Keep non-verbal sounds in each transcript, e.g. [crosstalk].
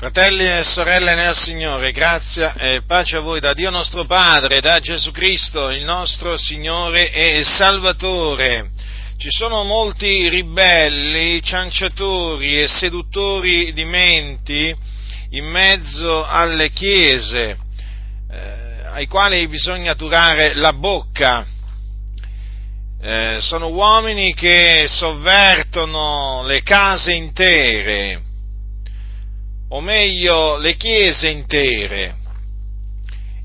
Fratelli e sorelle nel Signore, grazia e pace a voi da Dio nostro Padre, da Gesù Cristo, il nostro Signore e Salvatore. Ci sono molti ribelli, cianciatori e seduttori di menti in mezzo alle chiese, eh, ai quali bisogna turare la bocca. Eh, sono uomini che sovvertono le case intere, o meglio le chiese intere,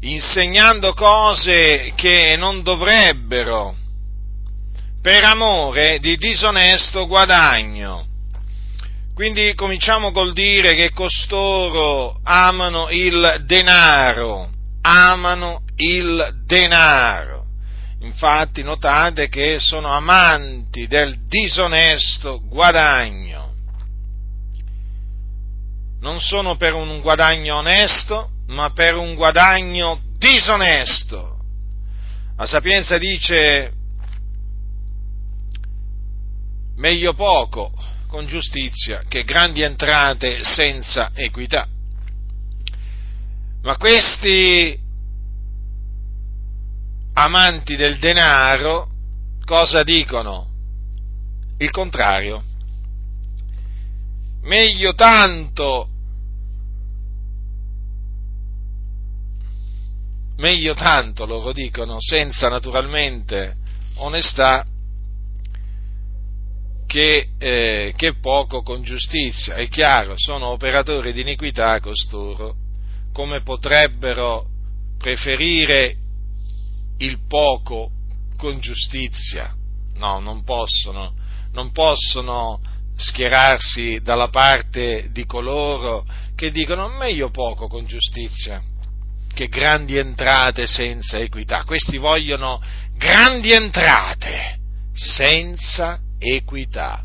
insegnando cose che non dovrebbero, per amore di disonesto guadagno. Quindi cominciamo col dire che costoro amano il denaro, amano il denaro. Infatti notate che sono amanti del disonesto guadagno non sono per un guadagno onesto, ma per un guadagno disonesto. La sapienza dice meglio poco con giustizia che grandi entrate senza equità. Ma questi amanti del denaro cosa dicono? Il contrario. Meglio tanto meglio tanto, loro dicono, senza naturalmente onestà, che, eh, che, poco con giustizia. È chiaro, sono operatori di iniquità costoro, come potrebbero preferire il poco con giustizia? No, non possono, non possono schierarsi dalla parte di coloro che dicono meglio poco con giustizia che grandi entrate senza equità. Questi vogliono grandi entrate senza equità.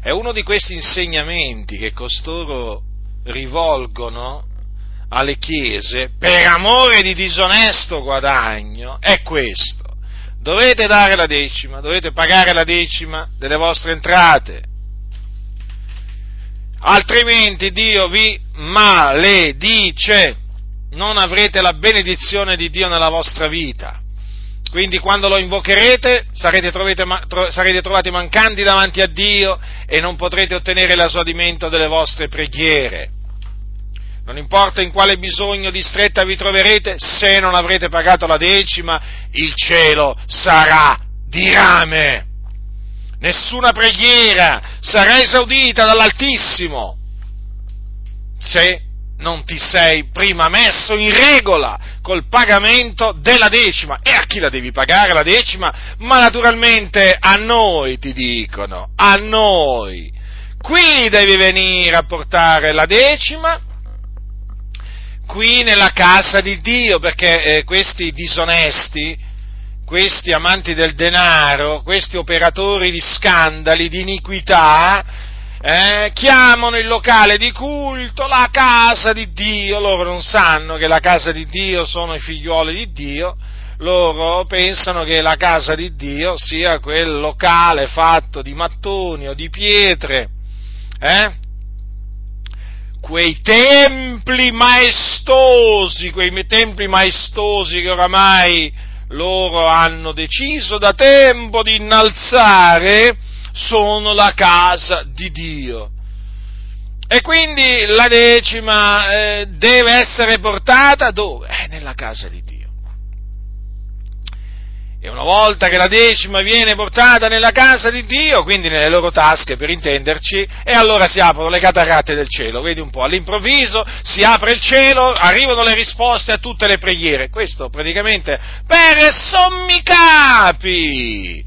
È uno di questi insegnamenti che costoro rivolgono alle chiese per amore di disonesto guadagno è questo. Dovete dare la decima, dovete pagare la decima delle vostre entrate altrimenti Dio vi maledice, non avrete la benedizione di Dio nella vostra vita. Quindi quando lo invocherete sarete, trovate, sarete, trovati mancanti davanti a Dio e non potrete ottenere l'esaudimento delle vostre preghiere. Non importa in quale bisogno di stretta vi troverete, se non avrete pagato la decima, il cielo sarà di rame nessuna preghiera sarà esaudita dall'Altissimo se non ti sei prima messo in regola col pagamento della decima. E a chi la devi pagare la decima? Ma naturalmente a noi ti dicono, a noi. Qui devi venire a portare la decima, qui nella casa di Dio, perché eh, questi disonesti, questi amanti del denaro, questi operatori di scandali, di iniquità, eh, chiamano il locale di culto la casa di Dio, loro non sanno che la casa di Dio sono i figlioli di Dio, loro pensano che la casa di Dio sia quel locale fatto di mattoni o di pietre, eh? Quei templi maestosi, quei templi maestosi che oramai loro hanno deciso da tempo di innalzare sono la casa di Dio. E quindi la decima eh, deve essere portata dove? Eh, nella casa di. E una volta che la decima viene portata nella casa di Dio, quindi nelle loro tasche per intenderci, e allora si aprono le cataratte del cielo, vedi un po', all'improvviso si apre il cielo, arrivano le risposte a tutte le preghiere, questo praticamente per sommi capi,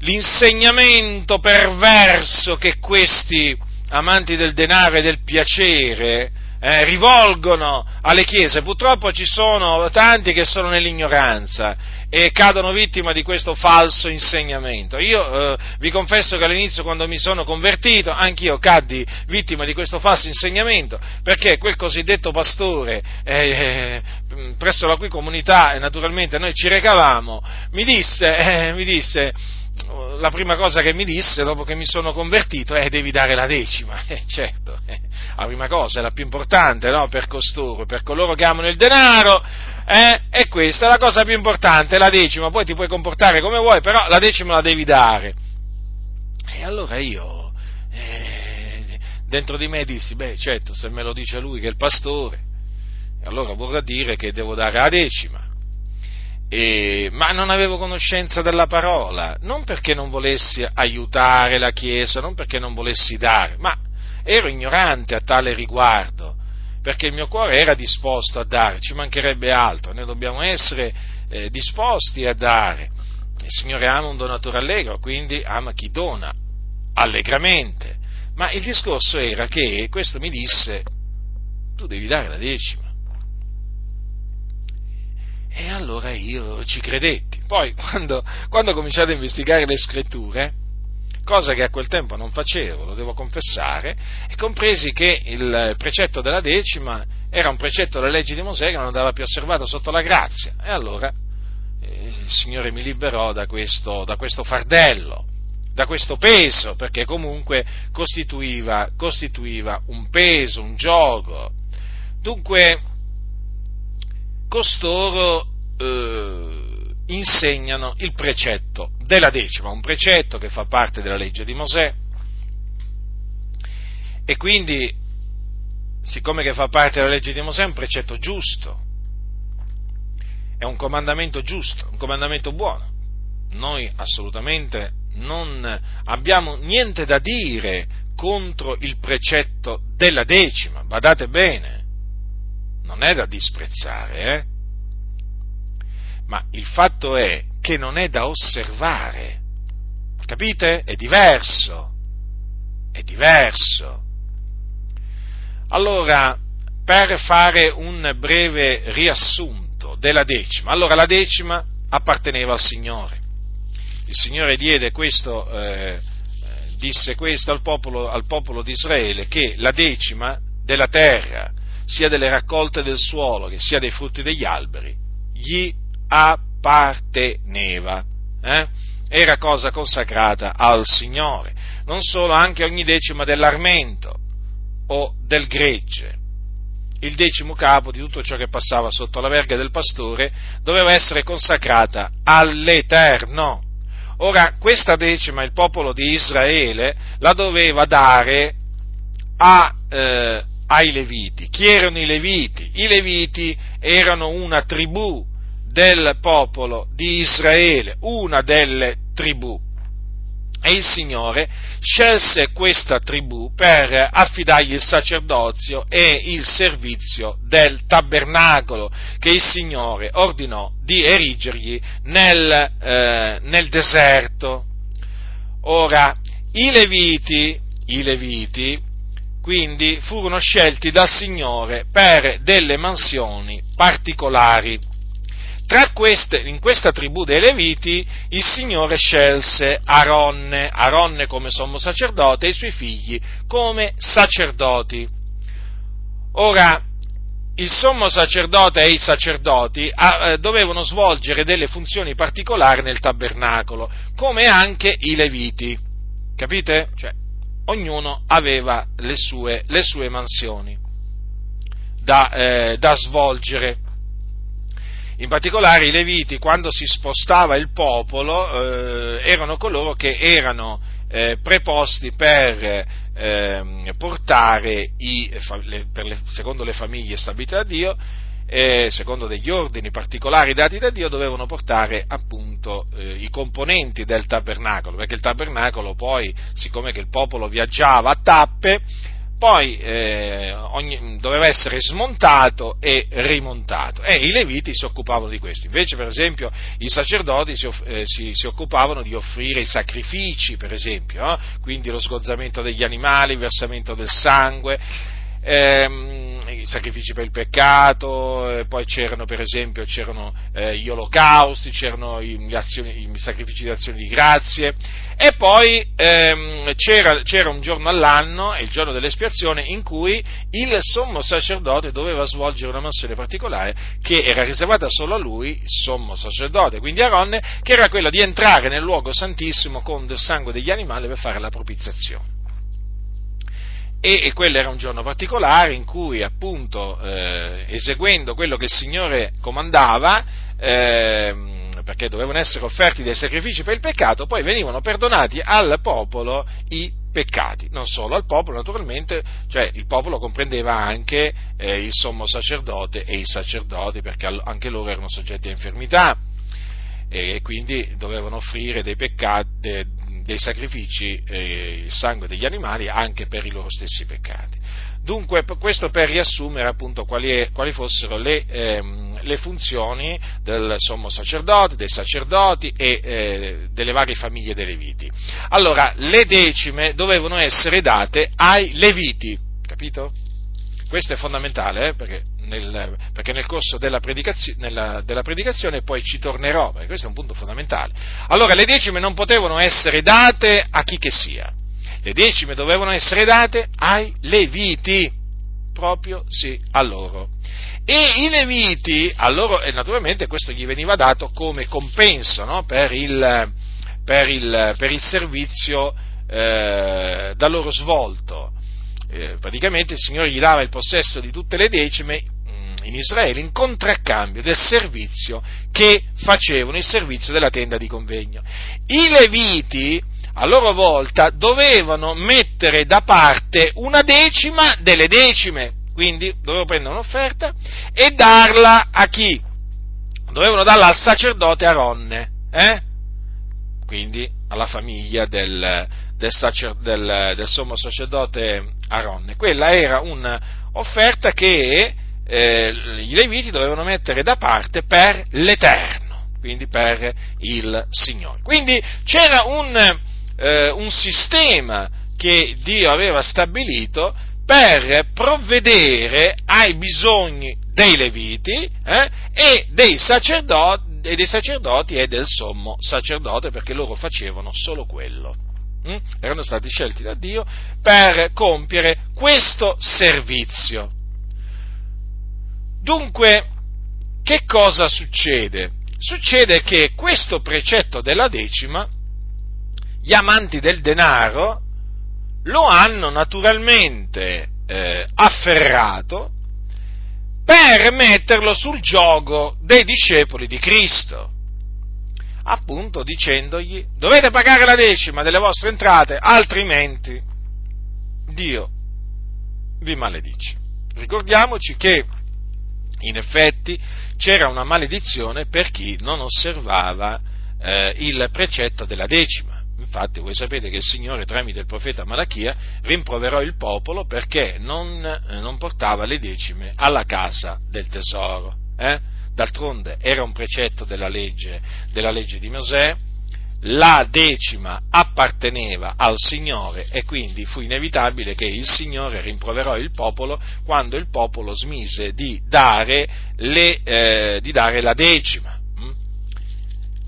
l'insegnamento perverso che questi amanti del denaro e del piacere eh, rivolgono alle chiese, purtroppo ci sono tanti che sono nell'ignoranza e cadono vittima di questo falso insegnamento. Io eh, vi confesso che all'inizio quando mi sono convertito, anch'io caddi vittima di questo falso insegnamento, perché quel cosiddetto pastore eh, eh presso la cui comunità naturalmente noi ci recavamo, mi disse, eh, mi disse la prima cosa che mi disse dopo che mi sono convertito è devi dare la decima, [laughs] eh, certo, eh, la prima cosa è la più importante no? per costoro, per coloro che amano il denaro, eh, è questa la cosa più importante, la decima, poi ti puoi comportare come vuoi, però la decima la devi dare. E allora io, eh, dentro di me dissi, beh certo, se me lo dice lui che è il pastore, allora vorrà dire che devo dare la decima. E, ma non avevo conoscenza della parola, non perché non volessi aiutare la Chiesa, non perché non volessi dare, ma ero ignorante a tale riguardo, perché il mio cuore era disposto a dare, ci mancherebbe altro, noi dobbiamo essere eh, disposti a dare. Il Signore ama un donatore allegro, quindi ama chi dona allegramente. Ma il discorso era che questo mi disse, tu devi dare la decima. E allora io ci credetti. Poi, [laughs] quando, quando ho cominciato a investigare le scritture, cosa che a quel tempo non facevo, lo devo confessare, e compresi che il precetto della decima era un precetto della legge di Mosè che non andava più osservato sotto la grazia. E allora eh, il Signore mi liberò da questo, da questo fardello, da questo peso, perché comunque costituiva, costituiva un peso, un gioco. Dunque, costoro eh, insegnano il precetto della decima, un precetto che fa parte della legge di Mosè e quindi, siccome che fa parte della legge di Mosè, è un precetto giusto, è un comandamento giusto, un comandamento buono. Noi assolutamente non abbiamo niente da dire contro il precetto della decima, badate bene, non è da disprezzare, eh? Ma il fatto è che non è da osservare, capite? È diverso, è diverso. Allora, per fare un breve riassunto della decima, allora la decima apparteneva al Signore. Il Signore diede questo, eh, disse questo al popolo, al popolo di Israele, che la decima della terra sia delle raccolte del suolo che sia dei frutti degli alberi, gli apparteneva. Eh? Era cosa consacrata al Signore. Non solo, anche ogni decima dell'armento o del gregge. Il decimo capo di tutto ciò che passava sotto la verga del pastore doveva essere consacrata all'Eterno. Ora, questa decima il popolo di Israele la doveva dare a, eh, ai Leviti. Chi erano i Leviti? I Leviti erano una tribù del popolo di Israele, una delle tribù. E il Signore scelse questa tribù per affidargli il sacerdozio e il servizio del tabernacolo che il Signore ordinò di erigergli nel, eh, nel deserto. Ora, i Leviti, i Leviti quindi furono scelti dal Signore per delle mansioni particolari. Queste, in questa tribù dei Leviti, il Signore scelse Aronne, Aronne come sommo sacerdote e i suoi figli come sacerdoti. Ora, il sommo sacerdote e i sacerdoti ah, eh, dovevano svolgere delle funzioni particolari nel tabernacolo, come anche i Leviti. Capite? Cioè, ognuno aveva le sue, le sue mansioni da, eh, da, svolgere. In particolare i Leviti, quando si spostava il popolo, eh, erano coloro che erano eh, preposti per ehm, portare, i, per le, secondo le famiglie stabilite da Dio, eh, secondo degli ordini particolari dati da Dio, dovevano portare appunto eh, i componenti del tabernacolo, perché il tabernacolo poi, siccome che il popolo viaggiava a tappe, poi eh, ogni, doveva essere smontato e rimontato e i leviti si occupavano di questo. Invece, per esempio, i sacerdoti si, eh, si, si occupavano di offrire i sacrifici, per esempio, eh? quindi lo sgozzamento degli animali, il versamento del sangue. Ehm, i sacrifici per il peccato, eh, poi c'erano per esempio c'erano, eh, gli olocausti, c'erano i, azioni, i, sacrifici di azione di grazie e poi ehm, c'era, c'era, un giorno all'anno, il giorno dell'espiazione, in cui il sommo sacerdote doveva svolgere una mansione particolare che era riservata solo a lui, il sommo sacerdote, quindi a Ronne, che era quella di entrare nel luogo santissimo con del sangue degli animali per fare la propiziazione. E, e quello era un giorno particolare in cui appunto eh, eseguendo quello che il Signore comandava, eh, perché dovevano essere offerti dei sacrifici per il peccato, poi venivano perdonati al popolo i peccati, non solo al popolo naturalmente, cioè il popolo comprendeva anche eh, il sommo sacerdote e i sacerdoti perché anche loro erano soggetti a infermità. E quindi dovevano offrire dei, peccati, dei sacrifici, eh, il sangue degli animali anche per i loro stessi peccati. Dunque, questo per riassumere appunto quali, è, quali fossero le, ehm, le, funzioni del sommo sacerdote, dei sacerdoti e eh, delle varie famiglie dei leviti. Allora, le decime dovevano essere date ai leviti, capito? Questo è fondamentale, eh, perché, nel, perché, nel, corso della, predicazio, nella, della, predicazione poi ci tornerò, perché questo è un punto fondamentale. Allora, le decime non potevano essere date a chi che sia, le decime dovevano essere date ai leviti, proprio sì, a loro. E i leviti, a loro, e naturalmente questo gli veniva dato come compenso no? per, il, per, il, per, il, servizio eh, da loro svolto. Eh, praticamente il Signore gli dava il possesso di tutte le decime in Israele in contraccambio del servizio che facevano, il servizio della tenda di convegno. I leviti a loro volta dovevano mettere da parte una decima delle decime, quindi dovevano prendere un'offerta e darla a chi? Dovevano darla al sacerdote Aronne, eh? quindi alla famiglia del, del, sacer, del, del sommo sacerdote Aronne. Quella era un'offerta che eh, i leviti dovevano mettere da parte per l'Eterno, quindi per il Signore. Quindi c'era un, eh, un sistema che Dio aveva stabilito per provvedere ai bisogni dei leviti eh, e, dei e, dei sacerdoti, e del sommo sacerdote, perché loro facevano solo quello. Mm? Erano stati scelti da Dio per compiere questo servizio. Dunque, che cosa succede? Succede che questo precetto della decima gli amanti del denaro lo hanno naturalmente eh, afferrato per metterlo sul gioco dei discepoli di Cristo, appunto dicendogli dovete pagare la decima delle vostre entrate, altrimenti Dio vi maledice. Ricordiamoci che in effetti c'era una maledizione per chi non osservava eh, il precetto della decima. Infatti voi sapete che il Signore tramite il profeta Malachia rimproverò il popolo perché non, eh, non portava le decime alla casa del tesoro. Eh? D'altronde era un precetto della legge, della legge di Mosè, la decima apparteneva al Signore e quindi fu inevitabile che il Signore rimproverò il popolo quando il popolo smise di dare, le, eh, di dare la decima. Mm?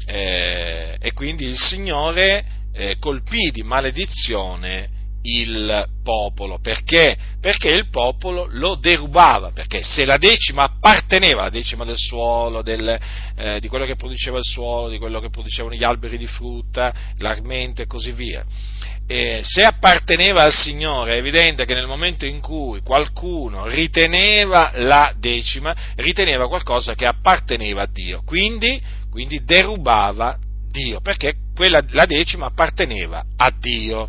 Eh, e quindi il Signore eh, colpì di maledizione il popolo. Perché? Perché il popolo lo derubava, perché se la decima apparteneva, la decima del suolo, del, eh, di quello che produceva il suolo, di quello che producevano gli alberi di frutta, l'armento e così via, eh, se apparteneva al Signore, è evidente che nel momento in cui qualcuno riteneva la decima, riteneva qualcosa che apparteneva a Dio, quindi, quindi derubava Dio, perché quella, la decima apparteneva a Dio.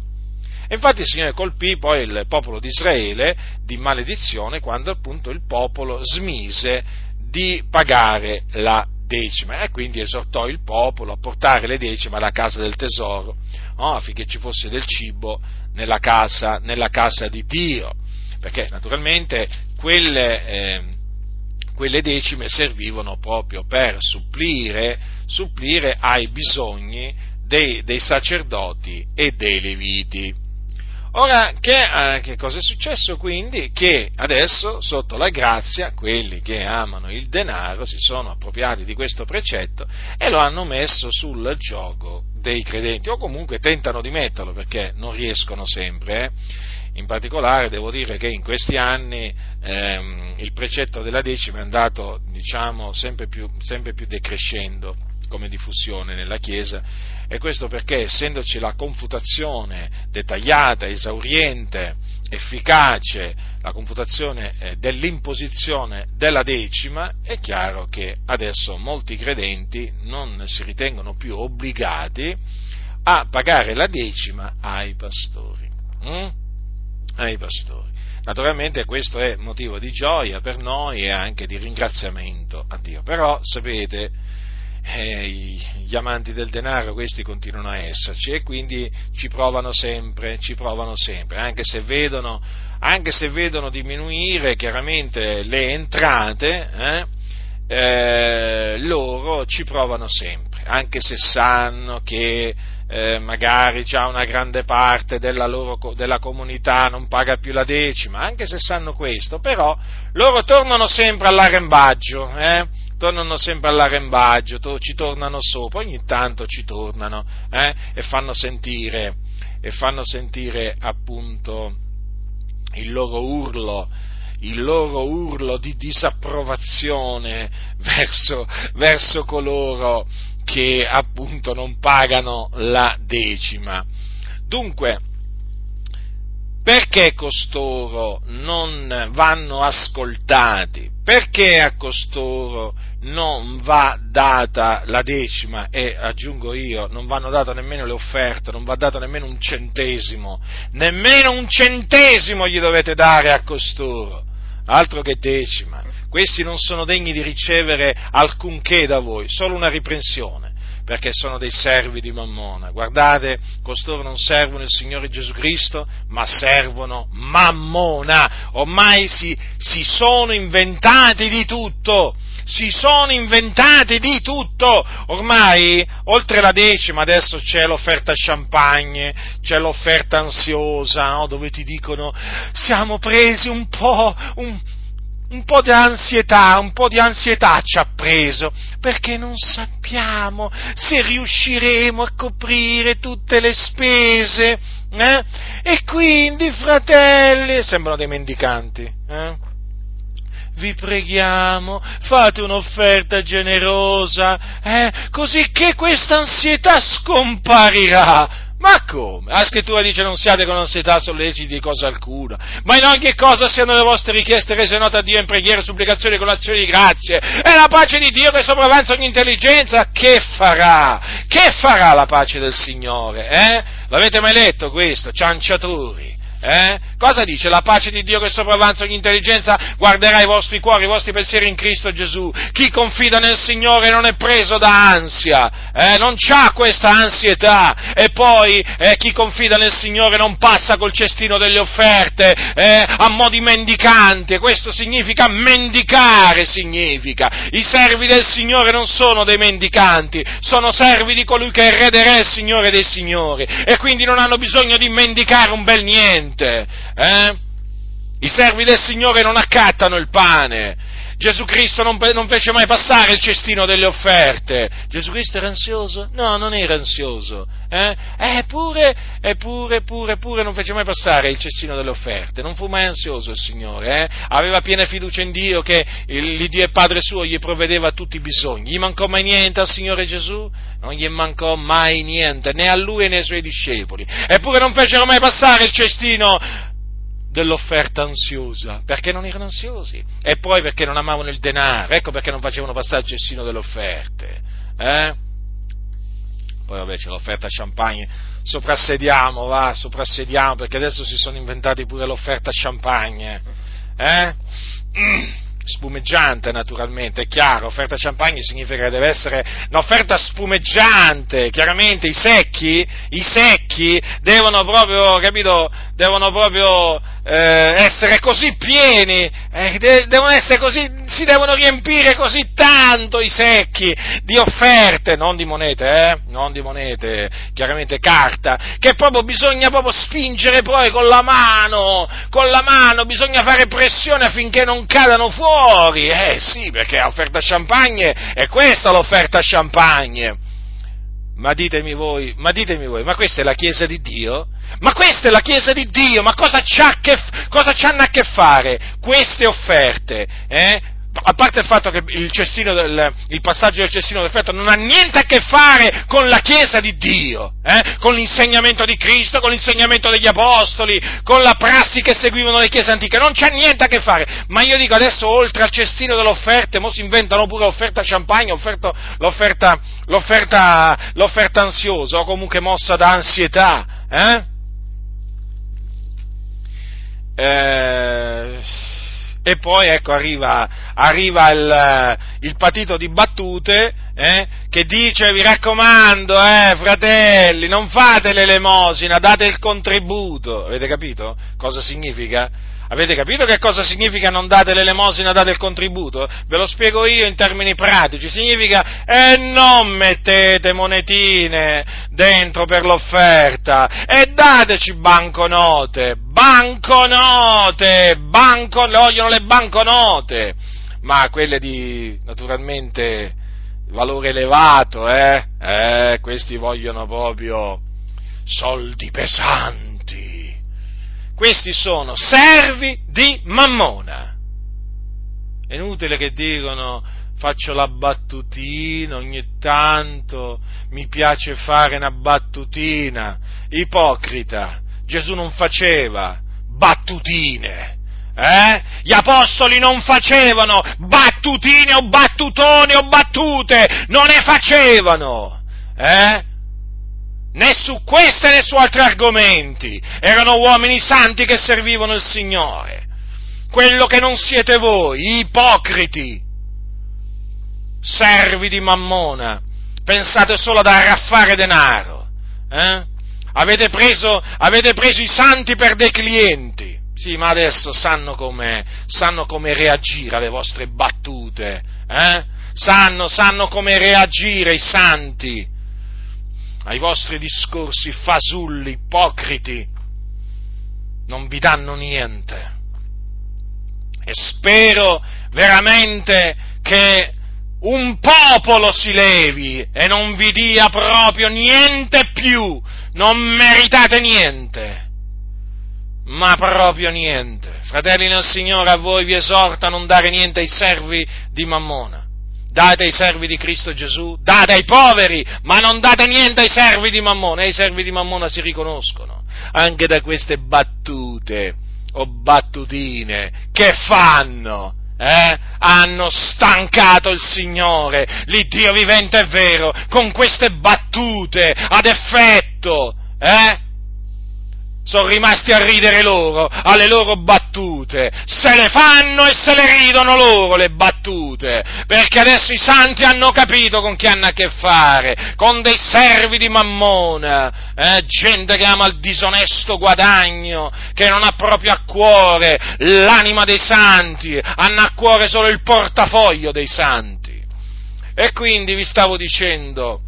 Infatti il Signore colpì poi il popolo di Israele di maledizione quando appunto il popolo smise di pagare la decima e quindi esortò il popolo a portare le decime alla casa del tesoro no? affinché ci fosse del cibo nella casa, nella casa di Dio perché naturalmente quelle, eh, quelle decime servivano proprio per supplire, supplire ai bisogni dei, dei, sacerdoti e dei leviti. Ora, che, eh, che, cosa è successo quindi? Che adesso, sotto la grazia, quelli che amano il denaro si sono appropriati di questo precetto e lo hanno messo sul gioco dei credenti, o comunque tentano di metterlo perché non riescono sempre. Eh? In particolare devo dire che in questi anni ehm, il precetto della decima è andato diciamo, sempre, più, sempre più decrescendo come diffusione nella Chiesa, e questo perché essendoci la confutazione dettagliata, esauriente, efficace, la confutazione eh, dell'imposizione della decima, è chiaro che adesso molti credenti non si ritengono più obbligati a pagare la decima ai pastori. Mm? Ai pastori. Naturalmente questo è motivo di gioia per noi e anche di ringraziamento a Dio. Però sapete, eh, gli amanti del denaro questi continuano a esserci e quindi ci provano sempre, ci provano sempre, anche se vedono, anche se vedono diminuire chiaramente le entrate, eh, eh, loro ci provano sempre, anche se sanno che eh, magari già una grande parte della, loro, della comunità non paga più la decima, anche se sanno questo, però loro tornano sempre all'arrembaggio, eh? Tornano sempre all'arrembaggio, to- ci tornano sopra, ogni tanto ci tornano eh? e fanno sentire, e fanno sentire appunto il loro urlo il loro urlo di disapprovazione [laughs] verso, verso coloro che appunto non pagano la decima. Dunque, perché costoro non vanno ascoltati? Perché a costoro non va data la decima? E aggiungo io, non vanno date nemmeno le offerte, non va dato nemmeno un centesimo, nemmeno un centesimo gli dovete dare a costoro, altro che decima. Questi non sono degni di ricevere alcunché da voi, solo una riprensione, perché sono dei servi di Mammona. Guardate, costoro non servono il Signore Gesù Cristo, ma servono Mammona. Ormai si, si sono inventati di tutto si sono inventati di tutto. Ormai, oltre la decima, adesso c'è l'offerta champagne, c'è l'offerta ansiosa, no? dove ti dicono siamo presi un po', un, un po' di ansietà, un po' di ansietà ci ha preso, perché non sappiamo se riusciremo a coprire tutte le spese. Eh? E quindi, fratelli, sembrano dei mendicanti. Eh? vi preghiamo, fate un'offerta generosa, eh, così che questa ansietà scomparirà. Ma come? La scrittura dice non siate con ansietà solleciti di cosa alcuna, ma in ogni cosa siano le vostre richieste rese note a Dio in preghiera, supplicazioni, con azioni di grazie. E la pace di Dio che sopravanza ogni intelligenza, che farà? Che farà la pace del Signore? Eh? L'avete mai letto questo? Cianciatori. Eh? Cosa dice? La pace di Dio che sopravanza ogni intelligenza guarderà i vostri cuori, i vostri pensieri in Cristo Gesù. Chi confida nel Signore non è preso da ansia, eh? non ha questa ansietà. E poi eh, chi confida nel Signore non passa col cestino delle offerte eh, a mo' di mendicante. Questo significa mendicare, significa. I servi del Signore non sono dei mendicanti, sono servi di colui che è re dei re, Signore dei Signori. E quindi non hanno bisogno di mendicare un bel niente. Eh? I servi del Signore non accattano il pane. Gesù Cristo non, non, fece mai passare il cestino delle offerte. Gesù Cristo era ansioso? No, non era ansioso. Eh? Eppure, eppure, eppure, eppure non fece mai passare il cestino delle offerte. Non fu mai ansioso il Signore. Eh? Aveva piena fiducia in Dio che l'Iddio e Padre suo gli provvedeva a tutti i bisogni. Gli mancò mai niente al Signore Gesù? Non gli mancò mai niente, né a lui né ai suoi discepoli. Eppure non fecero mai passare il cestino dell'offerta ansiosa, perché non erano ansiosi e poi perché non amavano il denaro, ecco perché non facevano passare il cestino delle offerte. Eh? Poi vabbè c'è l'offerta champagne, soprassediamo, va, soprassediamo, perché adesso si sono inventati pure l'offerta champagne. Eh? Mm [clears throat] spumeggiante naturalmente, è chiaro, offerta champagne significa che deve essere un'offerta spumeggiante, chiaramente i secchi, i secchi devono proprio, capito, devono proprio eh, essere così pieni, eh, de- devono essere così, si devono riempire così tanto i secchi di offerte, non di monete, eh, non di monete, chiaramente carta, che proprio bisogna proprio spingere poi con la mano, con la mano, bisogna fare pressione affinché non cadano fuori, eh sì, perché l'offerta champagne è questa l'offerta champagne. Ma ditemi voi, ma ditemi voi, ma questa è la Chiesa di Dio? Ma questa è la Chiesa di Dio, ma cosa, c'ha che, cosa c'hanno a che fare queste offerte? Eh? a parte il fatto che il, del, il, passaggio del cestino del feto non ha niente a che fare con la Chiesa di Dio, eh? con l'insegnamento di Cristo, con l'insegnamento degli Apostoli, con la prassi che seguivano le Chiese antiche, non c'è niente a che fare. Ma io dico adesso, oltre al cestino delle offerte, mo si inventano pure l'offerta champagne, l'offerta, l'offerta, l'offerta, l'offerta ansiosa, o comunque mossa da ansietà. Eh? Eh e poi ecco arriva, arriva il, il, patito di battute eh, che dice vi raccomando eh, fratelli non fate l'elemosina, date il contributo, avete capito cosa significa? Avete capito che cosa significa non date l'elemosina, date il contributo? Ve lo spiego io in termini pratici. Significa e non mettete monetine dentro per l'offerta e dateci banconote, banconote, banco, vogliono le banconote, ma quelle di naturalmente valore elevato, eh? eh questi vogliono proprio soldi pesanti questi sono servi di Mammona. È inutile che dicono faccio la battutina ogni tanto, mi piace fare una battutina. Ipocrita, Gesù non faceva battutine. Eh? Gli apostoli non facevano battutine o battutone o battute, non ne facevano. Eh? Né su queste né su altri argomenti. Erano uomini santi che servivano il Signore. Quello che non siete voi, ipocriti, servi di mammona, pensate solo ad arraffare denaro. Eh? Avete, preso, avete preso i santi per dei clienti. Sì, ma adesso sanno come, sanno come reagire alle vostre battute. Eh? Sanno, sanno come reagire i santi ai vostri discorsi fasulli, ipocriti, non vi danno niente. E spero veramente che un popolo si levi e non vi dia proprio niente più, non meritate niente, ma proprio niente. Fratelli nel Signore, a voi vi esorta a non dare niente ai servi di Mammona date ai servi di Cristo Gesù, date ai poveri, ma non date niente ai servi di Mammona, e i servi di Mammona si riconoscono anche da queste battute o battutine che fanno. Eh? Hanno stancato il Signore, l'Iddio vivente è vero, con queste battute ad effetto, eh? Sono rimasti a ridere loro, alle loro battute, se le fanno e se le ridono loro le battute, perché adesso i santi hanno capito con chi hanno a che fare, con dei servi di mammona, eh, gente che ama il disonesto guadagno, che non ha proprio a cuore l'anima dei santi, hanno a cuore solo il portafoglio dei santi. E quindi vi stavo dicendo,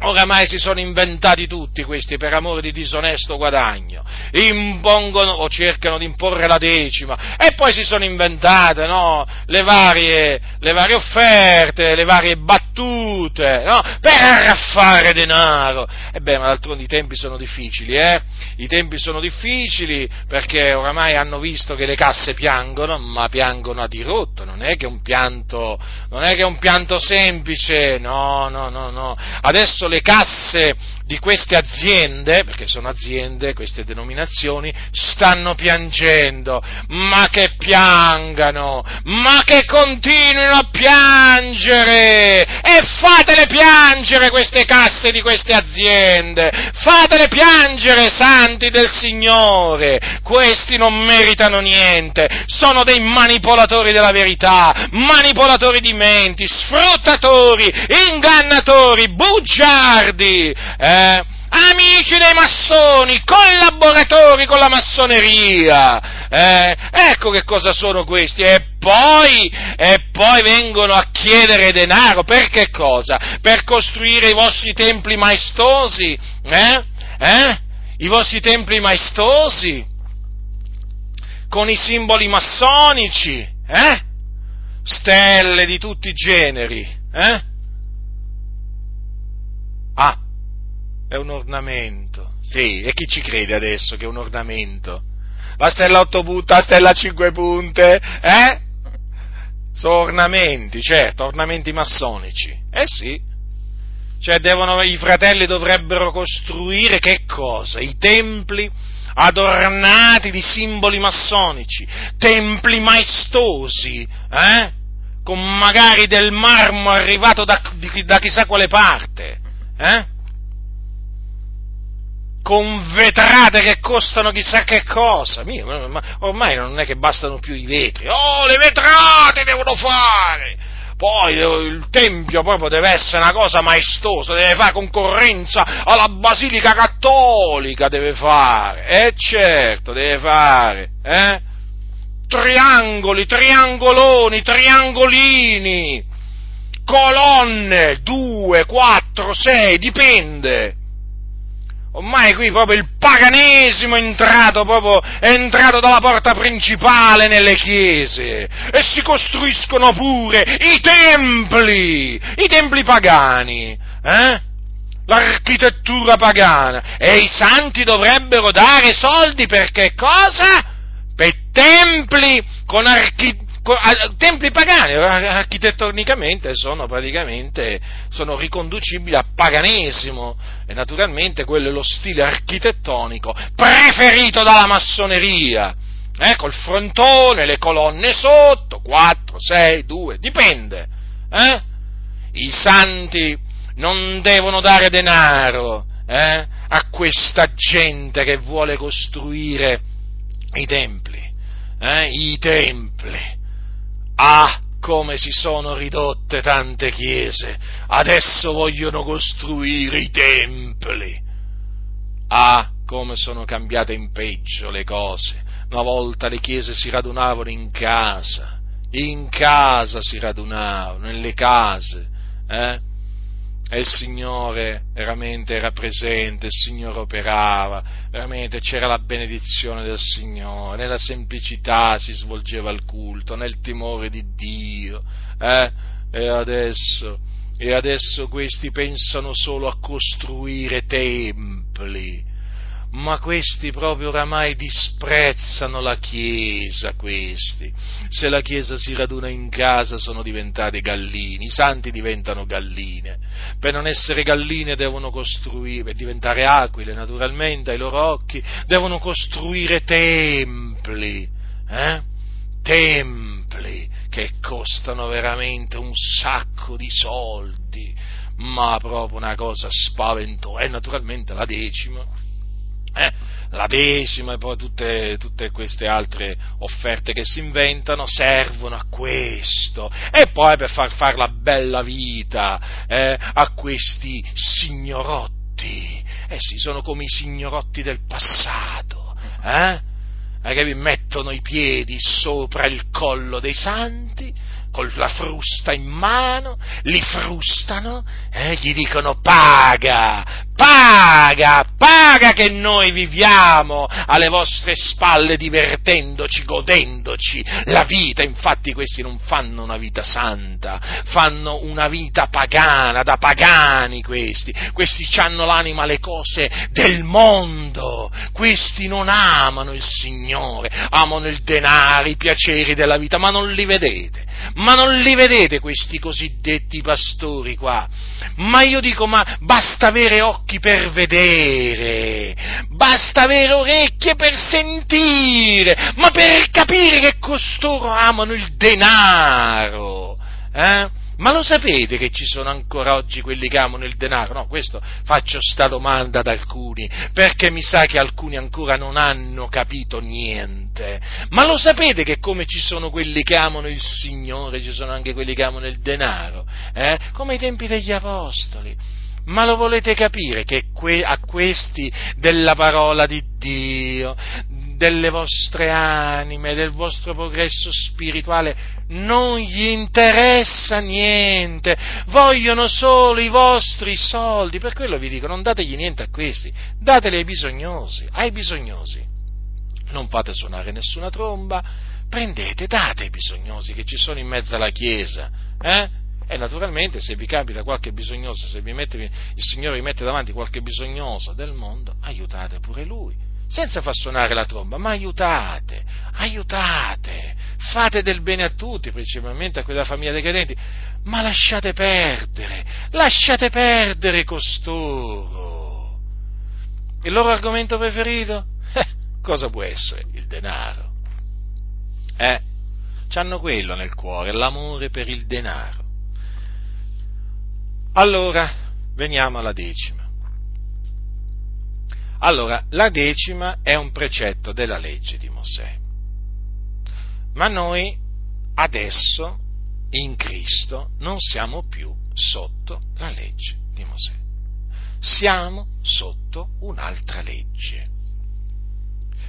Oramai si sono inventati tutti questi per amore di disonesto guadagno, impongono o cercano di imporre la decima e poi si sono inventate no, le, varie, le, varie, offerte, le varie battute no, per arraffare denaro. E beh, ma d'altronde i tempi sono difficili, eh? I tempi sono difficili perché oramai hanno visto che le casse piangono, ma piangono a dirotto, non è che un pianto, non è che un pianto semplice, no, no, no, no. Adesso le casse di queste aziende, perché sono aziende, queste denominazioni, stanno piangendo, ma che piangano, ma che continuino a piangere! E fatele piangere queste casse di queste aziende, fatele piangere, santi del Signore, questi non meritano niente, sono dei manipolatori della verità, manipolatori di menti, sfruttatori, ingannatori, bugiardi, eh? Eh, amici dei massoni, collaboratori con la massoneria. Eh, ecco che cosa sono questi. E poi, e poi vengono a chiedere denaro. Per che cosa? Per costruire i vostri templi maestosi? Eh? Eh? I vostri templi maestosi? Con i simboli massonici? Eh? Stelle di tutti i generi? Eh? Ah, è un ornamento. Sì, e chi ci crede adesso che è un ornamento? La stella a otto punte, la stella a cinque punte, eh? Sono ornamenti, certo, ornamenti massonici. Eh sì. Cioè devono, i fratelli dovrebbero costruire che cosa? I templi adornati di simboli massonici, templi maestosi, eh? con magari del marmo arrivato da, da chissà quale parte, eh? Con vetrate che costano chissà che cosa. Ormai non è che bastano più i vetri. Oh, le vetrate devono fare! Poi eh, il tempio proprio deve essere una cosa maestosa, deve fare concorrenza alla Basilica Cattolica, deve fare. Eh certo, deve fare. Eh? Triangoli, triangoloni, triangolini, colonne, due, quattro, sei, dipende Ormai qui proprio il paganesimo è entrato, proprio, è entrato dalla porta principale nelle chiese e si costruiscono pure i templi, i templi pagani, eh? l'architettura pagana e i santi dovrebbero dare soldi per che cosa? Per templi con architettura templi pagani, architettonicamente sono praticamente sono riconducibili al paganesimo e naturalmente quello è lo stile architettonico preferito dalla massoneria. Eh, col frontone, le colonne sotto, 4, 6, 2, dipende. Eh? I santi non devono dare denaro eh, a questa gente che vuole costruire i templi, eh, i templi. Ah, come si sono ridotte tante chiese! Adesso vogliono costruire i templi! Ah, come sono cambiate in peggio le cose! Una volta le chiese si radunavano in casa, in casa si radunavano, nelle case, eh? E il Signore veramente era presente, il Signore operava, veramente c'era la benedizione del Signore, nella semplicità si svolgeva il culto, nel timore di Dio, eh? e, adesso, e adesso questi pensano solo a costruire templi, ma questi proprio oramai disprezzano la Chiesa, questi. Se la Chiesa si raduna in casa sono diventati gallini, i santi diventano galline. Per non essere galline devono costruire, per diventare aquile naturalmente ai loro occhi, devono costruire templi, eh? Templi che costano veramente un sacco di soldi, ma proprio una cosa spaventosa. E naturalmente la decima eh, la decima e poi tutte, tutte, queste altre offerte che si inventano servono a questo e poi per far fare la bella vita eh, a questi signorotti, eh sì, sono come i signorotti del passato, eh? che mettono i piedi sopra il collo dei santi con la frusta in mano, li frustano e eh, gli dicono paga, paga, paga che noi viviamo alle vostre spalle divertendoci, godendoci la vita. Infatti questi non fanno una vita santa, fanno una vita pagana, da pagani questi. Questi hanno l'anima alle cose del mondo. Questi non amano il Signore, amano il denaro, i piaceri della vita, ma non li vedete ma non li vedete questi cosiddetti pastori qua? Ma io dico, ma basta avere occhi per vedere, basta avere orecchie per sentire, ma per capire che costoro amano il denaro. Eh? Ma lo sapete che ci sono ancora oggi quelli che amano il denaro? No, questo faccio sta domanda ad alcuni, perché mi sa che alcuni ancora non hanno capito niente. Ma lo sapete che come ci sono quelli che amano il Signore, ci sono anche quelli che amano il denaro? Eh? Come ai tempi degli Apostoli. Ma lo volete capire che a questi della parola di Dio, delle vostre anime, del vostro progresso spirituale, non gli interessa niente, vogliono solo i vostri soldi, per quello vi dico, non dategli niente a questi, dateli ai bisognosi, ai bisognosi. Non fate suonare nessuna tromba, prendete, date ai bisognosi che ci sono in mezzo alla Chiesa, eh? E naturalmente se vi capita qualche bisognoso, se mette, il Signore vi mette davanti qualche bisognoso del mondo, aiutate pure lui senza far suonare la tromba, ma aiutate, aiutate, fate del bene a tutti, principalmente a quella famiglia dei credenti, ma lasciate perdere, lasciate perdere costoro. Il loro argomento preferito? Eh, cosa può essere? Il denaro. Eh? C'hanno quello nel cuore, l'amore per il denaro. Allora, veniamo alla decima. Allora, la decima è un precetto della legge di Mosè. Ma noi adesso, in Cristo, non siamo più sotto la legge di Mosè. Siamo sotto un'altra legge.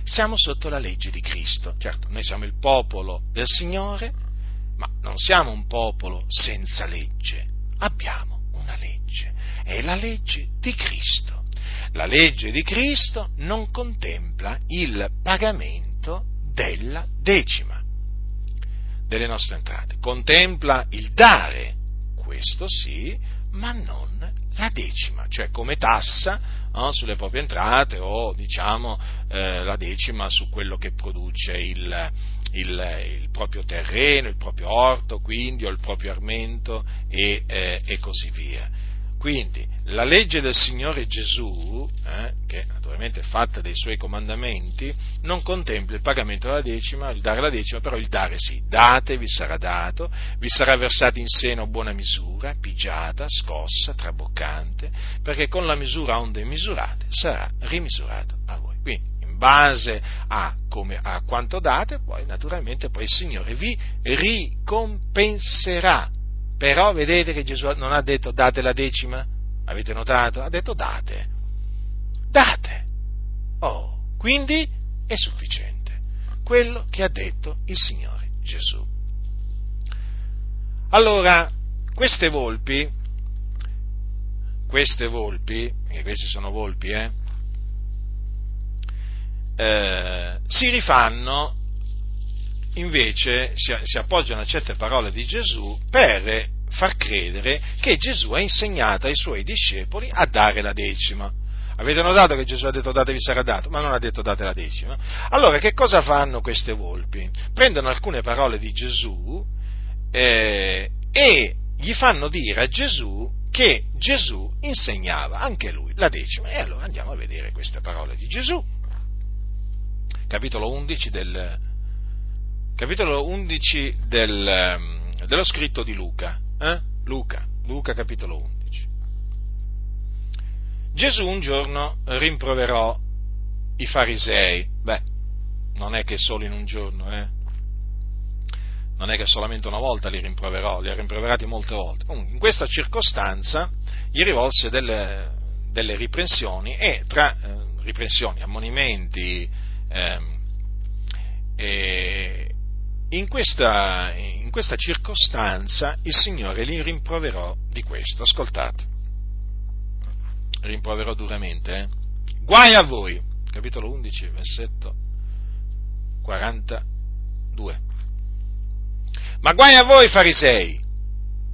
Siamo sotto la legge di Cristo. Certo, noi siamo il popolo del Signore, ma non siamo un popolo senza legge. Abbiamo una legge. È la legge di Cristo la legge di Cristo non contempla il pagamento della decima delle nostre entrate, contempla il dare, questo sì, ma non la decima, cioè come tassa no, sulle proprie entrate o diciamo eh, la decima su quello che produce il, il, il, proprio terreno, il proprio orto, quindi o il proprio armento e, eh, e così via. Quindi la legge del Signore Gesù, eh, che naturalmente è fatta dei suoi comandamenti, non contempla il pagamento della decima, il dare la decima, però il dare sì, date, vi sarà dato, vi sarà versato in seno buona misura, pigiata, scossa, traboccante, perché con la misura onde misurate sarà rimisurato a voi. Quindi in base a, come, a quanto date, poi naturalmente poi il Signore vi ricompenserà però vedete che Gesù non ha detto date la decima? Avete notato? Ha detto date. Date. Oh, quindi è sufficiente quello che ha detto il Signore Gesù. Allora, queste volpi, queste volpi, e queste sono volpi, eh, eh, si rifanno invece si, si appoggiano a certe parole di Gesù per far credere che Gesù ha insegnato ai suoi discepoli a dare la decima. Avete notato che Gesù ha detto datevi sarà dato, ma non ha detto date la decima? Allora che cosa fanno queste volpi? Prendono alcune parole di Gesù eh, e gli fanno dire a Gesù che Gesù insegnava anche lui la decima. E allora andiamo a vedere queste parole di Gesù. Capitolo 11 del, capitolo 11 del, ehm, dello scritto di Luca. Eh? Luca, Luca capitolo 11. Gesù un giorno rimproverò i farisei. Beh, non è che solo in un giorno, eh? Non è che solamente una volta li rimproverò, li ha rimproverati molte volte. Comunque, in questa circostanza gli rivolse delle, delle riprensioni e tra eh, riprensioni, ammonimenti eh, in questa, in questa circostanza il Signore li rimproverò di questo. Ascoltate, rimproverò duramente. Eh? Guai a voi, capitolo 11, versetto 42. Ma guai a voi farisei,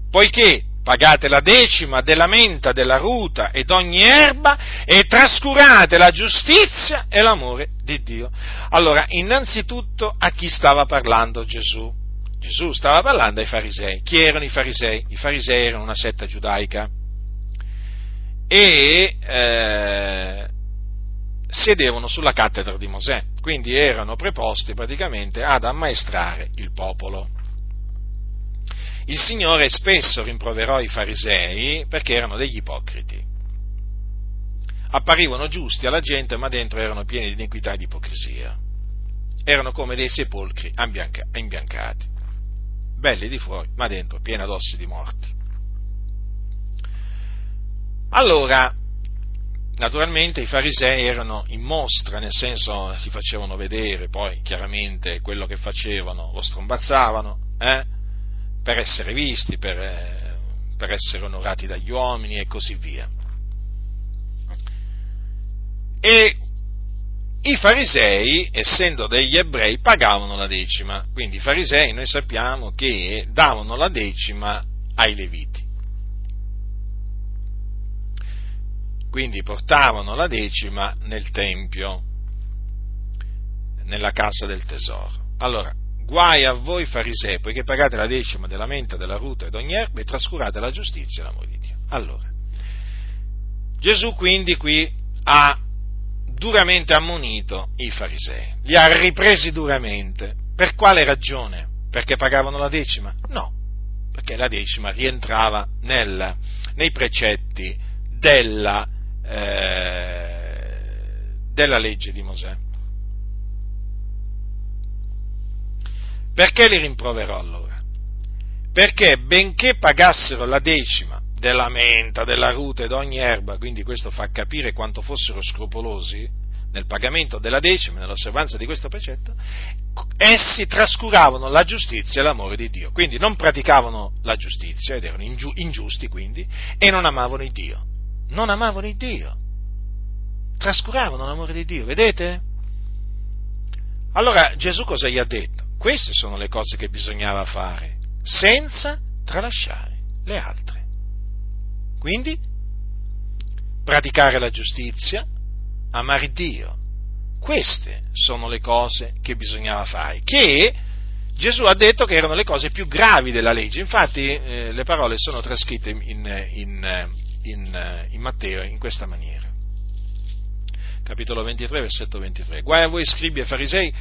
poiché pagate la decima della menta, della ruta ed ogni erba e trascurate la giustizia e l'amore di Dio. Allora, innanzitutto a chi stava parlando Gesù? Gesù stava parlando ai farisei. Chi erano i farisei? I farisei erano una setta giudaica e eh, sedevano sulla cattedra di Mosè, quindi erano preposti praticamente ad ammaestrare il popolo il Signore spesso rimproverò i farisei perché erano degli ipocriti. Apparivano giusti alla gente, ma dentro erano pieni di iniquità e di ipocrisia. Erano come dei sepolcri imbiancati, belli di fuori, ma dentro pieni d'ossi di morti. Allora, naturalmente i farisei erano in mostra, nel senso si facevano vedere, poi chiaramente quello che facevano lo strombazzavano, eh? Per essere visti, per, eh, per essere onorati dagli uomini e così via. E i farisei, essendo degli ebrei, pagavano la decima. Quindi i farisei noi sappiamo che davano la decima ai leviti. Quindi portavano la decima nel tempio, nella casa del tesoro. Allora, guai a voi farisei, poiché pagate la decima della menta, della ruta e d'ogni erba e trascurate la giustizia e l'amore di Dio. Allora, Gesù quindi qui ha duramente ammonito i farisei, li ha ripresi duramente. Per quale ragione? Perché pagavano la decima? No, perché la decima rientrava nel, nei precetti della, eh, della legge di Mosè. Perché li rimproverò allora? Perché benché pagassero la decima della menta, della ruta e ogni erba, quindi questo fa capire quanto fossero scrupolosi nel pagamento della decima, nell'osservanza di questo precetto, essi trascuravano la giustizia e l'amore di Dio, quindi non praticavano la giustizia ed erano ingiusti quindi e non amavano il Dio, non amavano il Dio, trascuravano l'amore di Dio, vedete? Allora Gesù cosa gli ha detto? Queste sono le cose che bisognava fare, senza tralasciare le altre. Quindi, praticare la giustizia, amare Dio. Queste sono le cose che bisognava fare, che Gesù ha detto che erano le cose più gravi della legge. Infatti eh, le parole sono trascritte in, in, in, in, Matteo in questa maniera. Capitolo 23, versetto 23. Guai a voi scribi e farisei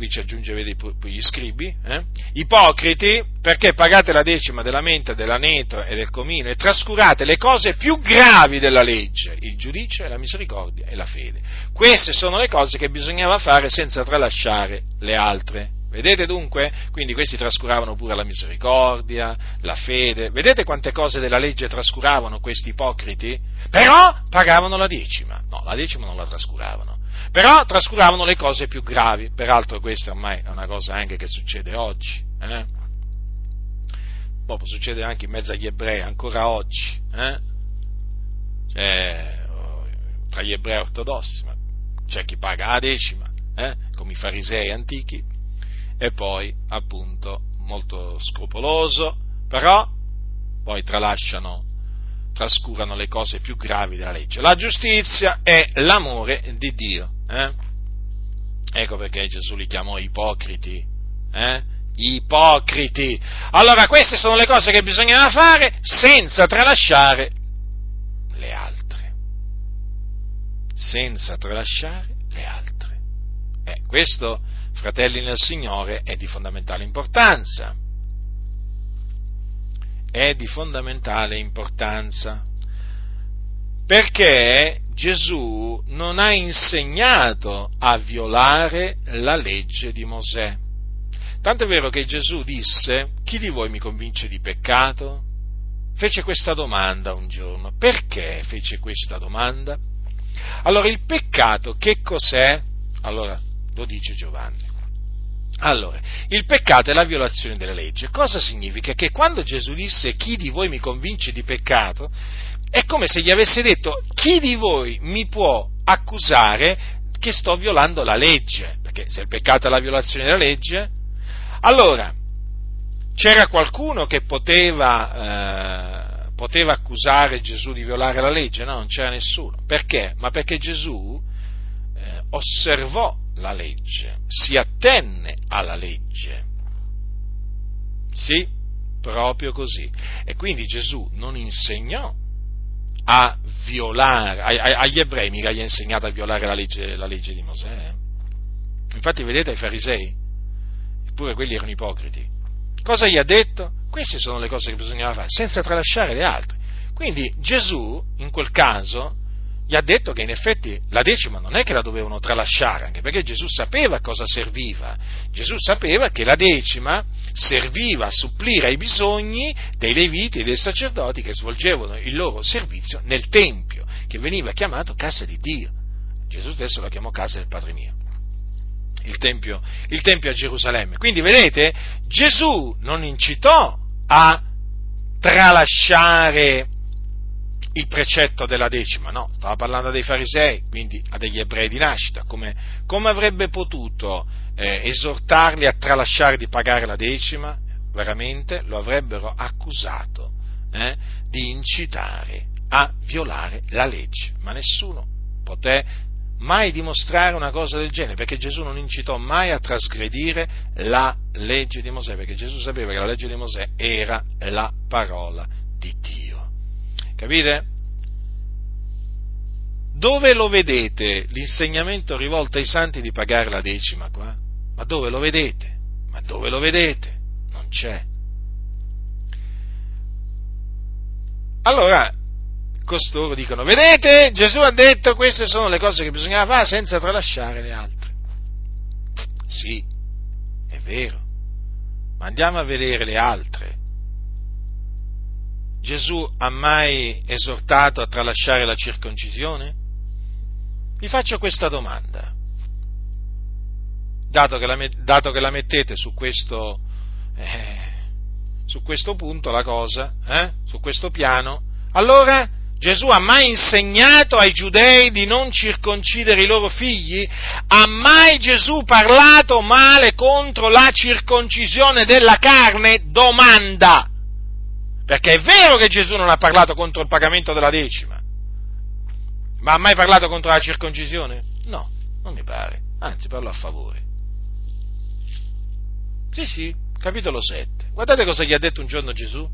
qui ci aggiunge vedi, gli scribi, eh? ipocriti perché pagate la decima della menta, dell'aneto e del comino e trascurate le cose più gravi della legge, il giudizio, la misericordia e la fede. Queste sono le cose che bisognava fare senza tralasciare le altre. Vedete dunque? Quindi questi trascuravano pure la misericordia, la fede. Vedete quante cose della legge trascuravano questi ipocriti? Però pagavano la decima. No, la decima non la trascuravano. Però trascuravano le cose più gravi. Peraltro questa ormai è una cosa anche che succede oggi. Eh? Proprio succede anche in mezzo agli ebrei, ancora oggi. Eh? Cioè, tra gli ebrei ortodossi, ma c'è chi paga la decima, eh? come i farisei antichi, e poi appunto molto scrupoloso, però poi tralasciano, trascurano le cose più gravi della legge, la giustizia e l'amore di Dio. Eh? Ecco perché Gesù li chiamò ipocriti. Eh? Ipocriti. Allora queste sono le cose che bisognava fare senza tralasciare le altre. Senza tralasciare le altre. Eh, questo fratelli nel Signore, è di fondamentale importanza. È di fondamentale importanza. Perché Gesù non ha insegnato a violare la legge di Mosè. Tanto è vero che Gesù disse, chi di voi mi convince di peccato? Fece questa domanda un giorno. Perché fece questa domanda? Allora, il peccato che cos'è? Allora, lo dice Giovanni. Allora, il peccato è la violazione della legge. Cosa significa? Che quando Gesù disse chi di voi mi convince di peccato, è come se gli avesse detto chi di voi mi può accusare che sto violando la legge, perché se il peccato è la violazione della legge, allora c'era qualcuno che poteva, eh, poteva accusare Gesù di violare la legge? No, non c'era nessuno. Perché? Ma perché Gesù eh, osservò la legge, si attenne alla legge. Sì, proprio così. E quindi Gesù non insegnò a violare, agli ebrei mica gli ha insegnato a violare la legge, la legge di Mosè. Eh. Infatti vedete i farisei, eppure quelli erano ipocriti. Cosa gli ha detto? Queste sono le cose che bisognava fare, senza tralasciare le altre. Quindi Gesù, in quel caso, gli ha detto che in effetti la decima non è che la dovevano tralasciare, anche perché Gesù sapeva cosa serviva. Gesù sapeva che la decima serviva a supplire ai bisogni dei leviti e dei sacerdoti che svolgevano il loro servizio nel Tempio, che veniva chiamato casa di Dio. Gesù stesso la chiamò casa del Padre mio. Il tempio, il tempio a Gerusalemme. Quindi vedete, Gesù non incitò a tralasciare il precetto della decima, no, stava parlando dei farisei, quindi a degli ebrei di nascita, come, come avrebbe potuto eh, esortarli a tralasciare di pagare la decima? Veramente lo avrebbero accusato eh, di incitare a violare la legge, ma nessuno poté mai dimostrare una cosa del genere, perché Gesù non incitò mai a trasgredire la legge di Mosè, perché Gesù sapeva che la legge di Mosè era la parola di Dio. Capite? Dove lo vedete l'insegnamento rivolto ai santi di pagare la decima qua? Ma dove lo vedete? Ma dove lo vedete? Non c'è. Allora, costoro dicono, vedete, Gesù ha detto queste sono le cose che bisognava fare senza tralasciare le altre. Sì, è vero, ma andiamo a vedere le altre. Gesù ha mai esortato a tralasciare la circoncisione? Vi faccio questa domanda. Dato che la, dato che la mettete su questo, eh, su questo punto la cosa, eh, su questo piano, allora Gesù ha mai insegnato ai giudei di non circoncidere i loro figli? Ha mai Gesù parlato male contro la circoncisione della carne? Domanda. Perché è vero che Gesù non ha parlato contro il pagamento della decima, ma ha mai parlato contro la circoncisione? No, non mi pare, anzi parlo a favore. Sì, sì, capitolo 7. Guardate cosa gli ha detto un giorno Gesù.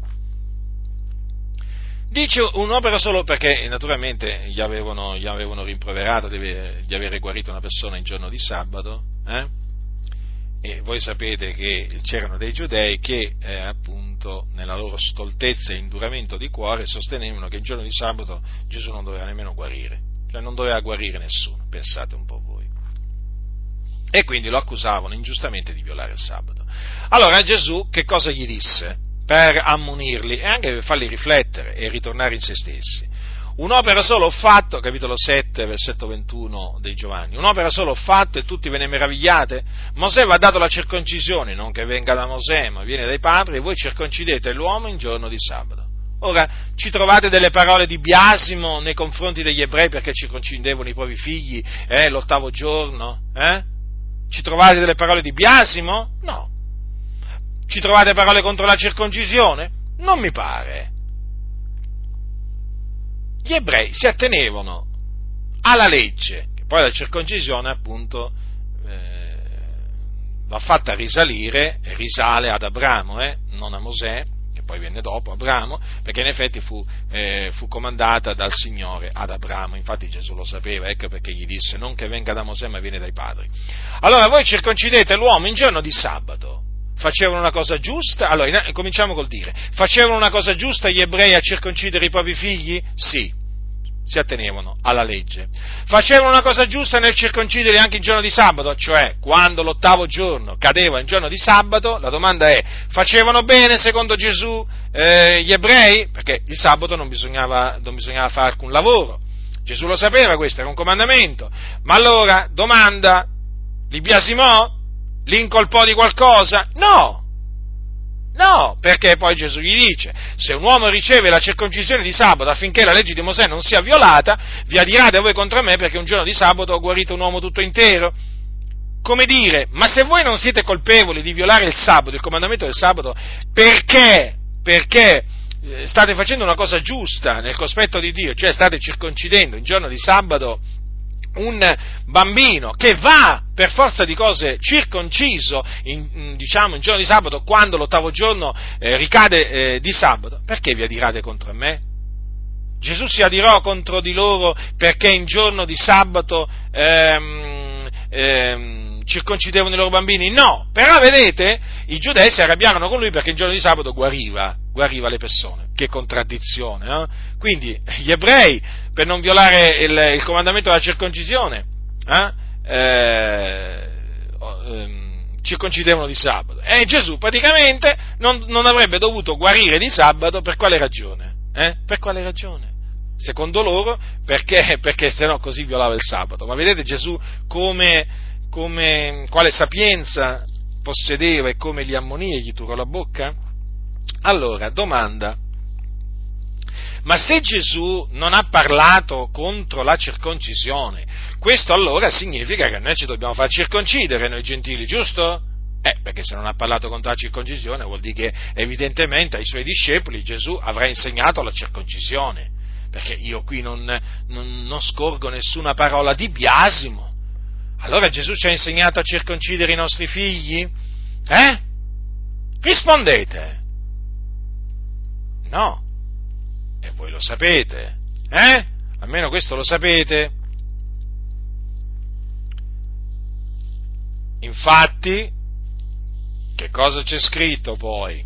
Dice un'opera solo perché naturalmente gli avevano, gli avevano rimproverato di, di, avere guarito una persona in giorno di sabato, eh? e voi sapete che c'erano dei giudei che eh, appunto nella loro stoltezza e induramento di cuore sostenevano che il giorno di sabato Gesù non doveva nemmeno guarire, cioè non doveva guarire nessuno, pensate un po' voi. E quindi lo accusavano ingiustamente di violare il sabato. Allora Gesù che cosa gli disse? Per ammonirli e anche per farli riflettere e ritornare in se stessi. Un'opera solo ho fatto, capitolo 7, versetto 21 dei Giovanni, un'opera solo ho fatto e tutti ve ne meravigliate? Mosè vi ha dato la circoncisione, non che venga da Mosè, ma viene dai padri, e voi circoncidete l'uomo in giorno di sabato. Ora, ci trovate delle parole di biasimo nei confronti degli ebrei perché circoncidevano i propri figli eh, l'ottavo giorno? Eh? Ci trovate delle parole di biasimo? No. Ci trovate parole contro la circoncisione? Non mi pare gli ebrei si attenevano alla legge, che poi la circoncisione appunto eh, va fatta risalire, risale ad Abramo, eh, non a Mosè, che poi venne dopo Abramo, perché in effetti fu, eh, fu, comandata dal Signore ad Abramo, infatti Gesù lo sapeva, ecco perché gli disse non che venga da Mosè ma viene dai padri. Allora voi circoncidete l'uomo in giorno di sabato, facevano una cosa giusta? Allora, cominciamo col dire, facevano una cosa giusta gli ebrei a circoncidere i propri figli? Sì, si attenevano alla legge. Facevano una cosa giusta nel circoncidere anche il giorno di sabato, cioè quando l'ottavo giorno cadeva il giorno di sabato, la domanda è, facevano bene secondo Gesù eh, gli ebrei? Perché il sabato non bisognava, non bisognava fare alcun lavoro. Gesù lo sapeva, questo era un comandamento. Ma allora, domanda, li biasimò? Li incolpò di qualcosa? No! No, perché poi Gesù gli dice, se un uomo riceve la circoncisione di sabato affinché la legge di Mosè non sia violata, vi adirate voi contro me perché un giorno di sabato ho guarito un uomo tutto intero. Come dire, ma se voi non siete colpevoli di violare il sabato, il comandamento del sabato, perché? Perché eh, state facendo una cosa giusta nel cospetto di Dio, cioè state circoncidendo il giorno di sabato un bambino che va per forza di cose circonciso in, diciamo, in giorno di sabato quando l'ottavo giorno eh, ricade eh, di sabato, perché vi adirate contro me? Gesù si adirò contro di loro perché in giorno di sabato ehm, ehm, circoncidevano i loro bambini? No, però vedete, i giudei si arrabbiarono con lui perché in giorno di sabato guariva, guariva le persone. Che contraddizione, eh? Quindi gli ebrei, per non violare il, il comandamento della circoncisione, eh? Eh, ehm, circoncidevano di sabato. E Gesù praticamente non, non, avrebbe dovuto guarire di sabato per quale ragione? Eh? Per quale ragione? Secondo loro, perché, perché se no così violava il sabato. Ma vedete Gesù come, come, quale sapienza possedeva e come gli ammonì e gli turò la bocca? Allora, domanda. Ma se Gesù non ha parlato contro la circoncisione, questo allora significa che noi ci dobbiamo far circoncidere noi gentili, giusto? Eh, perché se non ha parlato contro la circoncisione vuol dire che evidentemente ai suoi discepoli Gesù avrà insegnato la circoncisione. perché io qui non, non, non scorgo nessuna parola di biasimo. Allora Gesù ci ha insegnato a circoncidere i nostri figli? Eh? Rispondete. No. E voi lo sapete. Eh? Almeno questo lo sapete. Infatti, che cosa c'è scritto poi?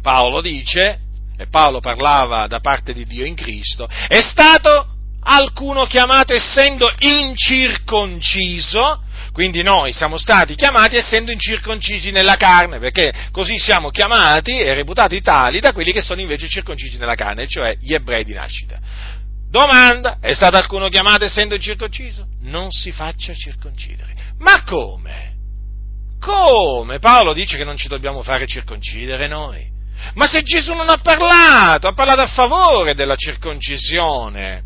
Paolo dice, e Paolo parlava da parte di Dio in Cristo, è stato alcuno chiamato essendo incirconciso, quindi noi siamo stati chiamati essendo incirconcisi nella carne, perché così siamo chiamati e reputati tali da quelli che sono invece circoncisi nella carne, cioè gli ebrei di nascita. Domanda, è stato alcuno chiamato essendo incirconciso? Non si faccia circoncidere. Ma come? Come? Paolo dice che non ci dobbiamo fare circoncidere noi. Ma se Gesù non ha parlato, ha parlato a favore della circoncisione,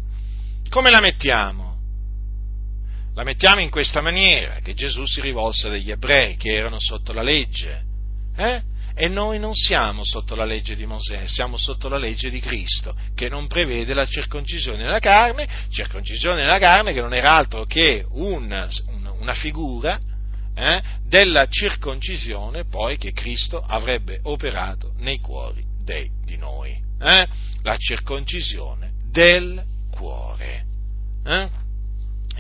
come la mettiamo? La mettiamo in questa maniera, che Gesù si rivolse agli ebrei che erano sotto la legge. Eh? E noi non siamo sotto la legge di Mosè, siamo sotto la legge di Cristo, che non prevede la circoncisione nella carne, circoncisione nella carne che non era altro che un, una figura eh, della circoncisione poi che Cristo avrebbe operato nei cuori dei, di noi. Eh? La circoncisione del cuore. Eh?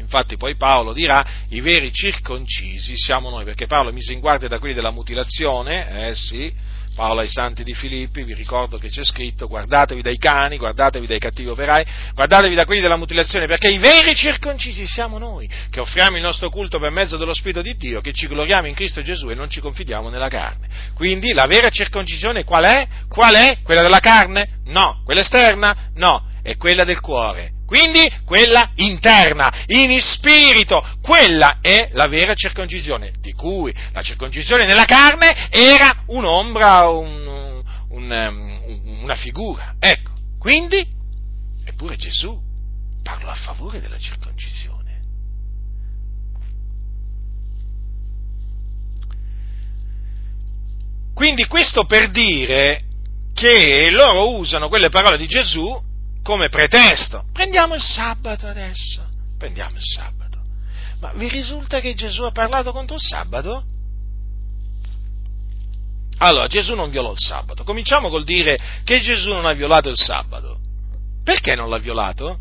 Infatti poi Paolo dirà i veri circoncisi siamo noi, perché Paolo mise in guardia da quelli della mutilazione, eh sì, Paolo ai santi di Filippi, vi ricordo che c'è scritto guardatevi dai cani, guardatevi dai cattivi operai, guardatevi da quelli della mutilazione, perché i veri circoncisi siamo noi, che offriamo il nostro culto per mezzo dello Spirito di Dio, che ci gloriamo in Cristo Gesù e non ci confidiamo nella carne. Quindi la vera circoncisione qual è? Qual è? Quella della carne? No. Quella esterna? No. È quella del cuore quindi quella interna, in spirito, quella è la vera circoncisione, di cui la circoncisione nella carne era un'ombra, un, un, um, una figura. Ecco, quindi, eppure Gesù parlò a favore della circoncisione. Quindi questo per dire che loro usano quelle parole di Gesù come pretesto. Prendiamo il sabato adesso, prendiamo il sabato. Ma vi risulta che Gesù ha parlato contro il sabato? Allora, Gesù non violò il sabato. Cominciamo col dire che Gesù non ha violato il sabato. Perché non l'ha violato?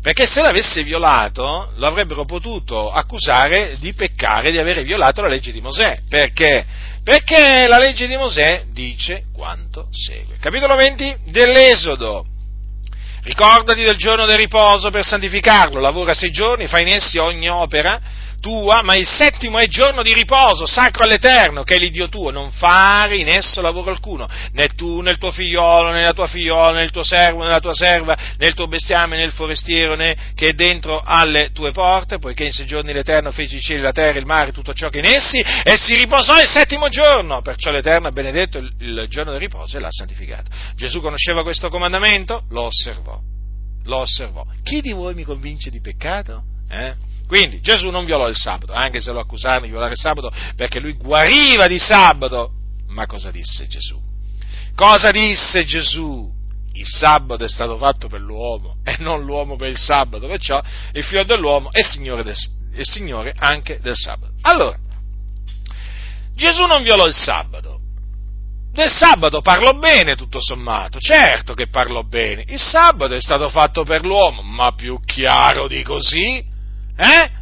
Perché se l'avesse violato lo avrebbero potuto accusare di peccare di avere violato la legge di Mosè. Perché? Perché la legge di Mosè dice quanto segue. Capitolo 20 dell'Esodo. Ricordati del giorno del riposo per santificarlo, lavora sei giorni, fai in essi ogni opera tua, ma il settimo è giorno di riposo, sacro all'Eterno, che è l'Iddio tuo, non fare in esso lavoro alcuno, né tu, né il tuo figliolo, né la tua figliola, né il tuo servo, né la tua serva, né il tuo bestiame, né il forestiero, né che è dentro alle tue porte, poiché in sei giorni l'Eterno fece i cieli, la terra, il mare, tutto ciò che in essi, e si riposò il settimo giorno, perciò l'Eterno ha benedetto il, giorno del riposo e l'ha santificato. Gesù conosceva questo comandamento? Lo osservò. Lo osservò. Chi di voi mi convince di peccato? Eh? Quindi Gesù non violò il sabato, anche se lo accusarono di violare il sabato, perché lui guariva di sabato. Ma cosa disse Gesù? Cosa disse Gesù? Il sabato è stato fatto per l'uomo e non l'uomo per il sabato, perciò il figlio dell'uomo è signore, del, è signore anche del sabato. Allora, Gesù non violò il sabato. Del sabato parlo bene, tutto sommato, certo che parlo bene. Il sabato è stato fatto per l'uomo, ma più chiaro di così eh?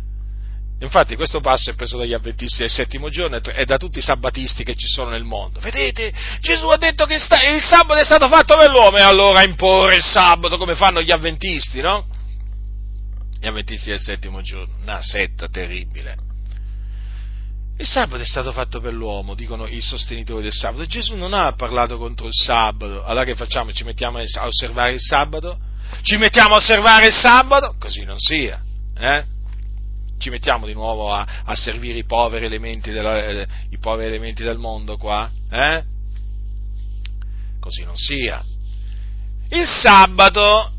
Infatti questo passo è preso dagli avventisti del settimo giorno e da tutti i sabbatisti che ci sono nel mondo. Vedete, Gesù ha detto che il sabato è stato fatto per l'uomo e allora imporre il sabato come fanno gli avventisti, no? Gli avventisti del settimo giorno, una setta terribile. Il sabato è stato fatto per l'uomo, dicono i sostenitori del sabato. Gesù non ha parlato contro il sabato. Allora che facciamo? Ci mettiamo a osservare il sabato? Ci mettiamo a osservare il sabato? Così non sia. Eh? Ci mettiamo di nuovo a, a servire i poveri, elementi della, eh, i poveri elementi del mondo qua? Eh? Così non sia. Il sabato,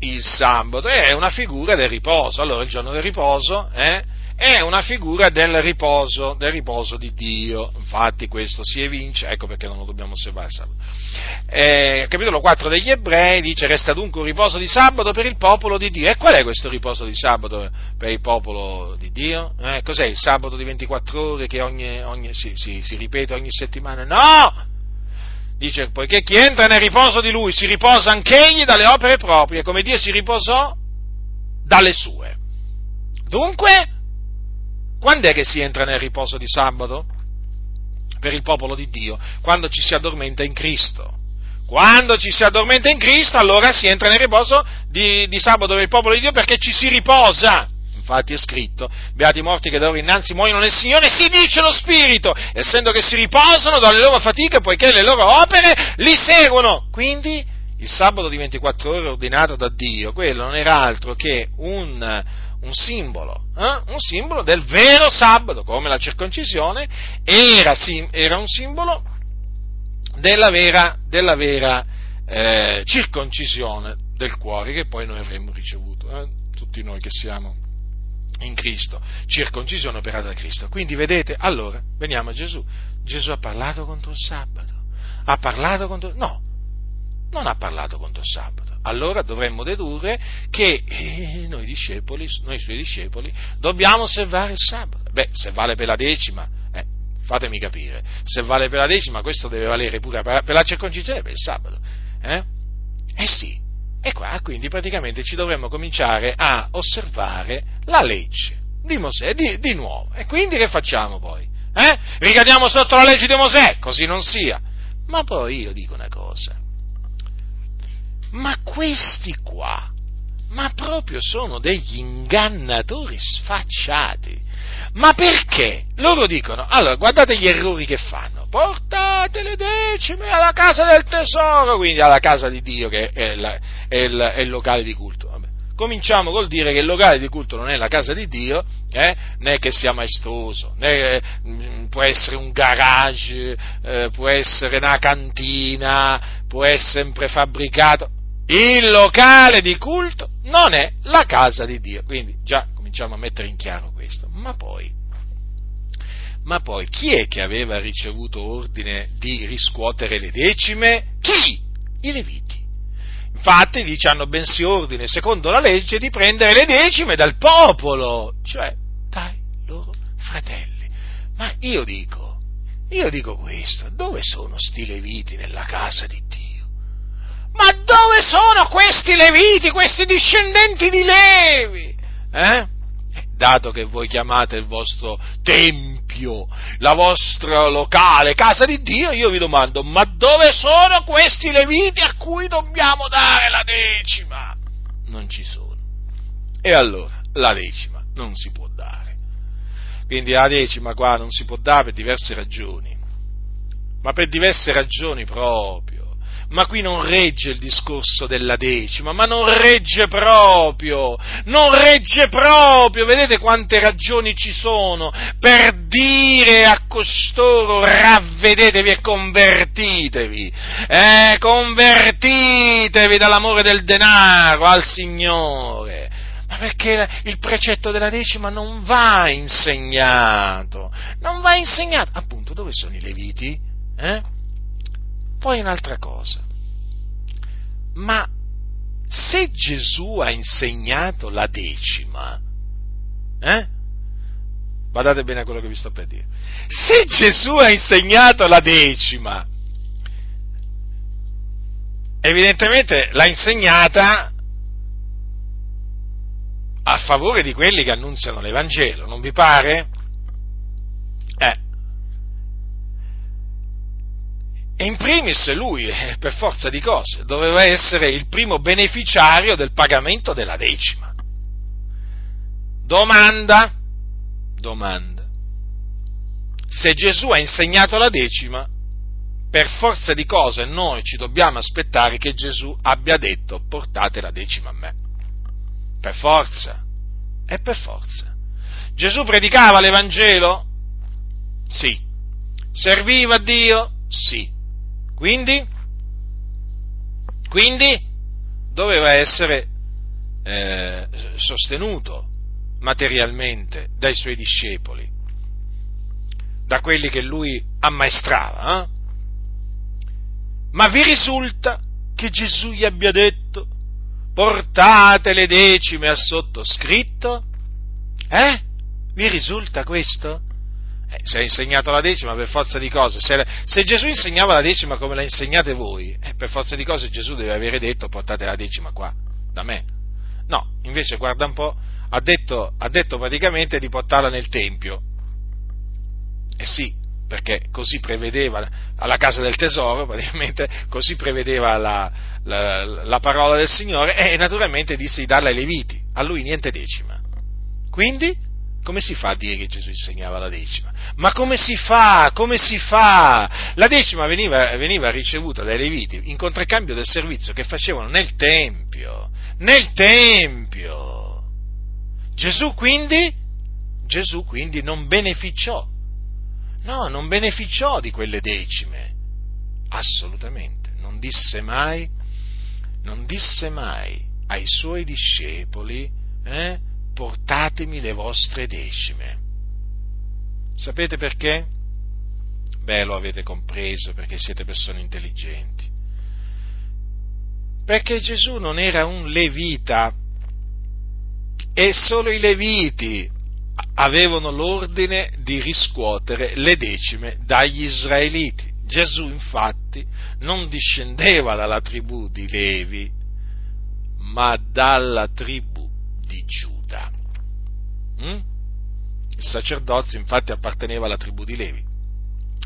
il sabato è una figura del riposo. Allora il giorno del riposo eh, è una figura del riposo, del riposo di Dio. Infatti questo si evince, ecco perché non lo dobbiamo osservare sabato. Eh, capitolo 4 degli ebrei dice resta dunque un riposo di sabato per il popolo di Dio. E qual è questo riposo di sabato per il popolo di Dio? Eh, cos'è il sabato di 24 ore che ogni, ogni, si, si, si ripete ogni settimana? No! Dice, poiché chi entra nel riposo di lui si riposa anch'egli dalle opere proprie, come Dio si riposò dalle sue. Dunque, quando è che si entra nel riposo di sabato? Per il popolo di Dio, quando ci si addormenta in Cristo. Quando ci si addormenta in Cristo, allora si entra nel riposo di, di sabato per il popolo di Dio perché ci si riposa. Infatti è scritto, beati i morti che da ora innanzi muoiono nel Signore, si dice lo Spirito, essendo che si riposano dalle loro fatiche, poiché le loro opere li seguono. Quindi il sabato di 24 ore ordinato da Dio, quello non era altro che un, un simbolo, eh? un simbolo del vero sabato, come la circoncisione, era, era un simbolo della vera, della vera eh, circoncisione del cuore che poi noi avremmo ricevuto, eh? tutti noi che siamo in Cristo, circoncisione operata da Cristo. Quindi vedete, allora, veniamo a Gesù. Gesù ha parlato contro il sabato. Ha parlato contro... No, non ha parlato contro il sabato. Allora dovremmo dedurre che eh, noi discepoli, noi suoi discepoli, dobbiamo osservare il sabato. Beh, se vale per la decima, eh, fatemi capire, se vale per la decima, questo deve valere pure per, la circoncisione e per il sabato. Eh? eh sì, e qua quindi praticamente ci dovremmo cominciare a osservare la legge di Mosè di, di nuovo. E quindi che facciamo poi? Eh? Ricadiamo sotto la legge di Mosè? Così non sia. Ma poi io dico una cosa. Ma questi qua, ma proprio sono degli ingannatori sfacciati. Ma perché? Loro dicono, allora guardate gli errori che fanno, portate le decime alla casa del tesoro, quindi alla casa di Dio che è, la, è, il, è il, locale di culto. Vabbè. Cominciamo col dire che il locale di culto non è la casa di Dio, eh, né che sia maestoso, né mm, può essere un garage, eh, può essere una cantina, può essere un prefabbricato. Il locale di culto non è la casa di Dio. Quindi già cominciamo a mettere in chiaro questo. Ma poi, ma poi chi è che aveva ricevuto ordine di riscuotere le decime? Chi? I Leviti. Infatti dice hanno bensì ordine, secondo la legge, di prendere le decime dal popolo, cioè dai loro fratelli. Ma io dico, io dico questo, dove sono sti Leviti nella casa di Dio? Ma dove sono questi Leviti, questi discendenti di Levi? Eh? dato che voi chiamate il vostro tempio, la vostra locale casa di Dio, io vi domando, ma dove sono questi leviti a cui dobbiamo dare la decima? Non ci sono. E allora, la decima non si può dare. Quindi la decima qua non si può dare per diverse ragioni, ma per diverse ragioni proprio ma qui non regge il discorso della decima, ma non regge proprio, non regge proprio, vedete quante ragioni ci sono per dire a costoro ravvedetevi e convertitevi, eh, convertitevi dall'amore del denaro al Signore. Ma perché il precetto della decima non va insegnato, non va insegnato. Appunto, dove sono i leviti? Eh? Poi un'altra cosa, ma se Gesù ha insegnato la decima, eh? Badate bene a quello che vi sto per dire. Se Gesù ha insegnato la decima, evidentemente l'ha insegnata a favore di quelli che annunziano l'Evangelo, non vi pare? Eh, E in primis lui, eh, per forza di cose, doveva essere il primo beneficiario del pagamento della decima. Domanda, domanda. Se Gesù ha insegnato la decima, per forza di cose noi ci dobbiamo aspettare che Gesù abbia detto portate la decima a me. Per forza. E per forza. Gesù predicava l'Evangelo? Sì. Serviva a Dio? Sì. Quindi, quindi doveva essere eh, sostenuto materialmente dai suoi discepoli, da quelli che lui ammaestrava. Eh? Ma vi risulta che Gesù gli abbia detto portate le decime al sottoscritto? Eh? Vi risulta questo? Eh, se ha insegnato la decima per forza di cose, se, se, Gesù insegnava la decima come la insegnate voi, eh, per forza di cose Gesù deve avere detto portate la decima qua, da me. No, invece guarda un po', ha detto, ha detto praticamente di portarla nel Tempio. Eh sì, perché così prevedeva alla casa del tesoro, [laughs] praticamente così prevedeva la, la, la parola del Signore e naturalmente disse di darla ai Leviti, a lui niente decima. Quindi come si fa a dire che Gesù insegnava la decima? Ma come si fa? Come si fa? La decima veniva, veniva ricevuta dai Leviti in contraccambio del servizio che facevano nel Tempio. Nel Tempio. Gesù quindi, Gesù quindi non beneficiò. No, non beneficiò di quelle decime. Assolutamente. Non disse mai, non disse mai ai suoi discepoli, eh, portatemi le vostre decime. Sapete perché? Beh, lo avete compreso perché siete persone intelligenti. Perché Gesù non era un levita e solo i leviti avevano l'ordine di riscuotere le decime dagli israeliti. Gesù infatti non discendeva dalla tribù di Levi, ma dalla tribù di Giuda. Mm? Il sacerdozio infatti apparteneva alla tribù di Levi,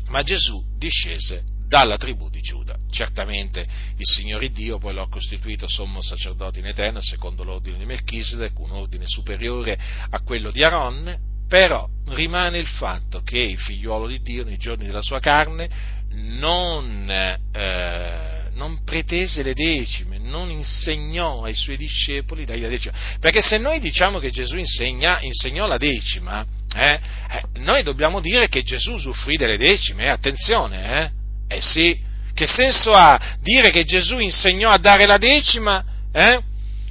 ma Gesù discese dalla tribù di Giuda. Certamente il Signore Dio poi lo ha costituito sommo sacerdote in eterno secondo l'ordine di Melchisedec, un ordine superiore a quello di Aaron, però rimane il fatto che il figliuolo di Dio nei giorni della sua carne non eh, non pretese le decime, non insegnò ai suoi discepoli dargli la decima. Perché se noi diciamo che Gesù insegna, insegnò la decima, eh, eh, noi dobbiamo dire che Gesù usufruì delle decime, eh, attenzione, eh? eh sì, che senso ha dire che Gesù insegnò a dare la decima, eh?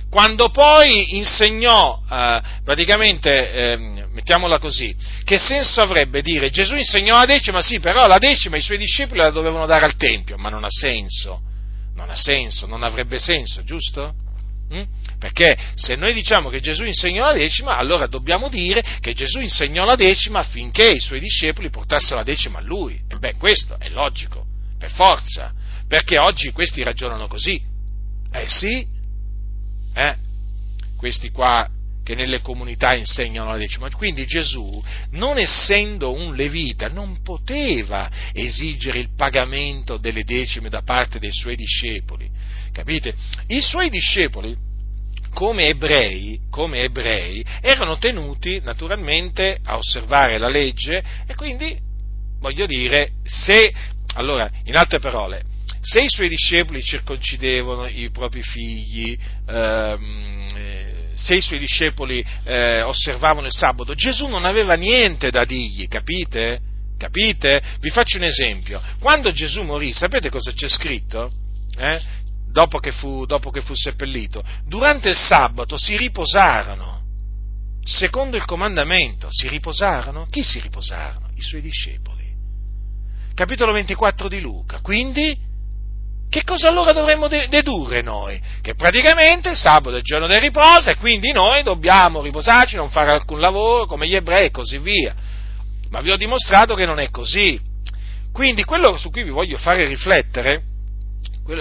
quando poi insegnò, eh, praticamente, eh, mettiamola così, che senso avrebbe dire Gesù insegnò la decima, sì, però la decima i suoi discepoli la dovevano dare al Tempio, ma non ha senso non ha senso, non avrebbe senso, giusto? Mm? Perché se noi diciamo che Gesù insegnò la decima, allora dobbiamo dire che Gesù insegnò la decima affinché i suoi discepoli portassero la decima a lui. E beh, questo è logico, per forza, perché oggi questi ragionano così. Eh sì, eh? Questi qua che nelle comunità insegnano la decima. Quindi Gesù, non essendo un levita, non poteva esigere il pagamento delle decime da parte dei suoi discepoli. Capite? I suoi discepoli, come ebrei, come ebrei, erano tenuti naturalmente a osservare la legge e quindi, voglio dire, se, allora, in altre parole, se i suoi discepoli circoncidevano i propri figli, ehm, se i suoi discepoli eh, osservavano il sabato, Gesù non aveva niente da dirgli, capite? Capite? Vi faccio un esempio. Quando Gesù morì, sapete cosa c'è scritto? Eh? Dopo, che fu, dopo che fu seppellito. Durante il sabato si riposarono. Secondo il comandamento, si riposarono. Chi si riposarono? I suoi discepoli. Capitolo 24 di Luca. Quindi che cosa allora dovremmo dedurre noi? Che praticamente il sabato è il giorno del riposo e quindi noi dobbiamo riposarci, non fare alcun lavoro come gli ebrei e così via. Ma vi ho dimostrato che non è così. Quindi quello su cui vi voglio fare riflettere,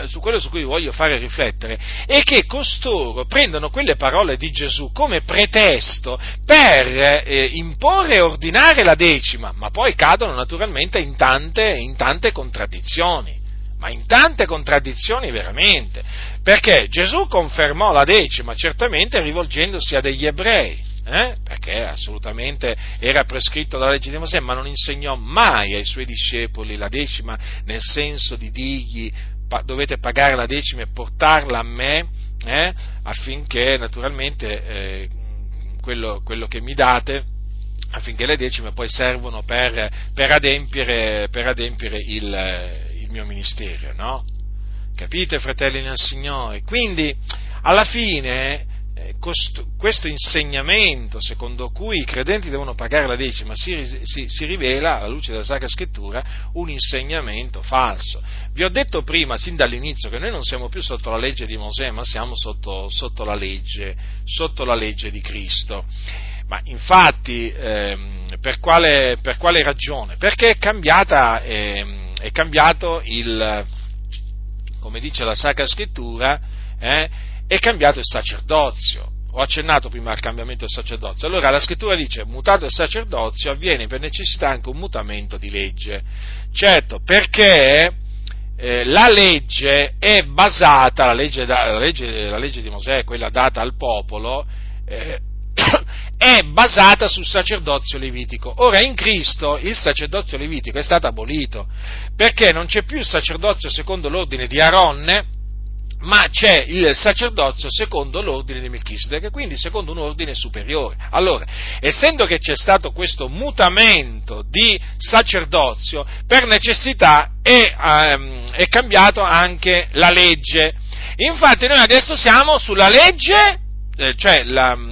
su quello su cui vi voglio fare riflettere, è che costoro prendono quelle parole di Gesù come pretesto per eh, imporre e ordinare la decima, ma poi cadono naturalmente in tante, in tante contraddizioni ma in tante contraddizioni veramente, perché Gesù confermò la decima certamente rivolgendosi a degli ebrei, eh? perché assolutamente era prescritto dalla legge di Mosè, ma non insegnò mai ai suoi discepoli la decima nel senso di dirgli dovete pagare la decima e portarla a me, eh? affinché naturalmente eh, quello, quello che mi date affinché le decime poi servono per, per adempiere, per adempiere il, mio ministero, no? Capite, fratelli nel Signore? Quindi, alla fine, eh, questo insegnamento secondo cui i credenti devono pagare la decima si, si, si, rivela, alla luce della Sacra Scrittura, un insegnamento falso. Vi ho detto prima, sin dall'inizio, che noi non siamo più sotto la legge di Mosè, ma siamo sotto, sotto, la, legge, sotto la, legge, di Cristo. Ma infatti, ehm, per, quale, per, quale, ragione? Perché è, cambiata, ehm, è cambiato il, come dice la Sacra Scrittura, eh, è cambiato il sacerdozio. Ho accennato prima al cambiamento del sacerdozio. Allora la scrittura dice, mutato il sacerdozio, avviene per necessità anche un mutamento di legge. Certo, perché eh, la legge è basata, la legge, la, legge, la legge, di Mosè, quella data al popolo, eh, è basata sul sacerdozio levitico. Ora in Cristo il sacerdozio levitico è stato abolito, perché non c'è più il sacerdozio secondo l'ordine di Aronne, ma c'è il sacerdozio secondo l'ordine di Melchizedek, quindi secondo un ordine superiore. Allora, essendo che c'è stato questo mutamento di sacerdozio, per necessità è, um, è cambiato anche la legge. Infatti noi adesso siamo sulla legge, eh, cioè la,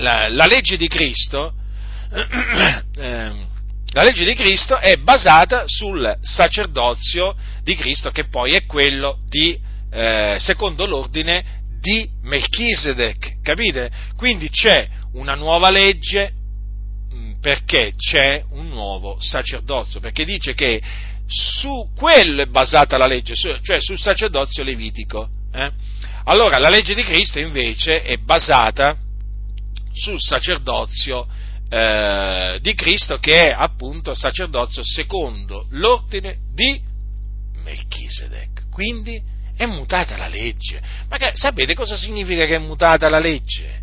la, la, legge di Cristo, [clears throat] eh, la legge di Cristo è basata sul sacerdozio di Cristo che poi è quello di, eh, secondo l'ordine di Melchisedec, capite? Quindi c'è una nuova legge mm, perché c'è un nuovo sacerdozio, perché dice che su quello è basata la legge, cioè sul sacerdozio levitico. Eh? Allora la legge di Cristo invece è basata sul sacerdozio eh, di Cristo che è appunto sacerdozio secondo l'ordine di Melchisedec. Quindi è mutata la legge. Ma che, sapete cosa significa che è mutata la legge?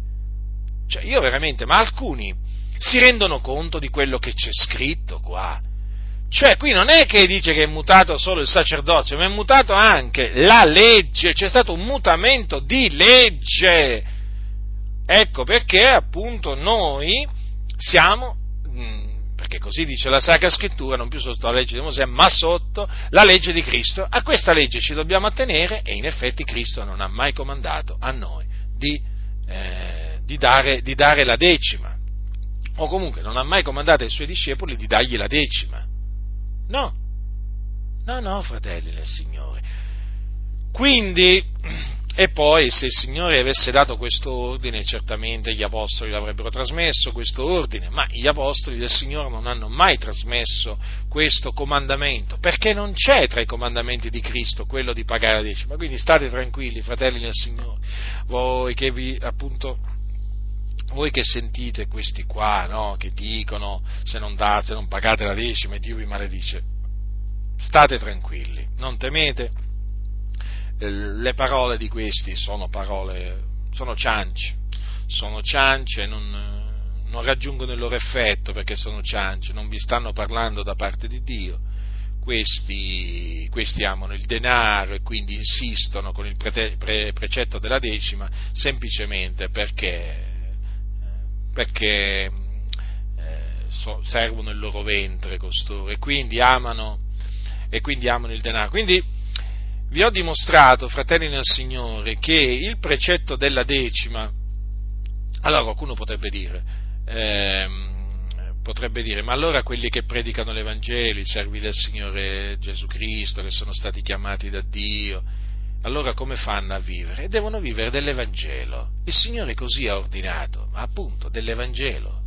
Cioè, io veramente, ma alcuni si rendono conto di quello che c'è scritto qua? Cioè, qui non è che dice che è mutato solo il sacerdozio, ma è mutato anche la legge, c'è stato un mutamento di legge. Ecco perché appunto noi siamo, mm, perché così dice la Sacra Scrittura, non più sotto la legge di Mosè, ma sotto la legge di Cristo. A questa legge ci dobbiamo attenere e in effetti Cristo non ha mai comandato a noi di, eh, di, dare, di dare la decima, o comunque non ha mai comandato ai suoi discepoli di dargli la decima. No, no, no, fratelli del Signore. Quindi e poi, se il Signore avesse dato questo ordine, certamente gli apostoli l'avrebbero trasmesso questo ordine, ma gli apostoli del Signore non hanno mai trasmesso questo comandamento, perché non c'è tra i comandamenti di Cristo quello di pagare la decima. Quindi state tranquilli, fratelli del Signore, voi che vi, appunto, voi che sentite questi qua, no, che dicono se non date, se non pagate la decima Dio vi maledice, state tranquilli, non temete le parole di questi sono parole, sono ciance, sono ciance non, non raggiungono il loro effetto perché sono ciance, non vi stanno parlando da parte di Dio. Questi, questi amano il denaro e quindi insistono con il pre, pre, precetto della decima semplicemente perché, perché eh, so, servono il loro ventre costoro e quindi amano, e quindi amano il denaro. Quindi vi ho dimostrato, fratelli nel Signore, che il precetto della decima, allora qualcuno potrebbe dire, ehm, potrebbe dire, ma allora quelli che predicano l'Evangelo, i servi del Signore Gesù Cristo, che sono stati chiamati da Dio, allora come fanno a vivere? Devono vivere dell'Evangelo. Il Signore così ha ordinato, ma appunto dell'Evangelo.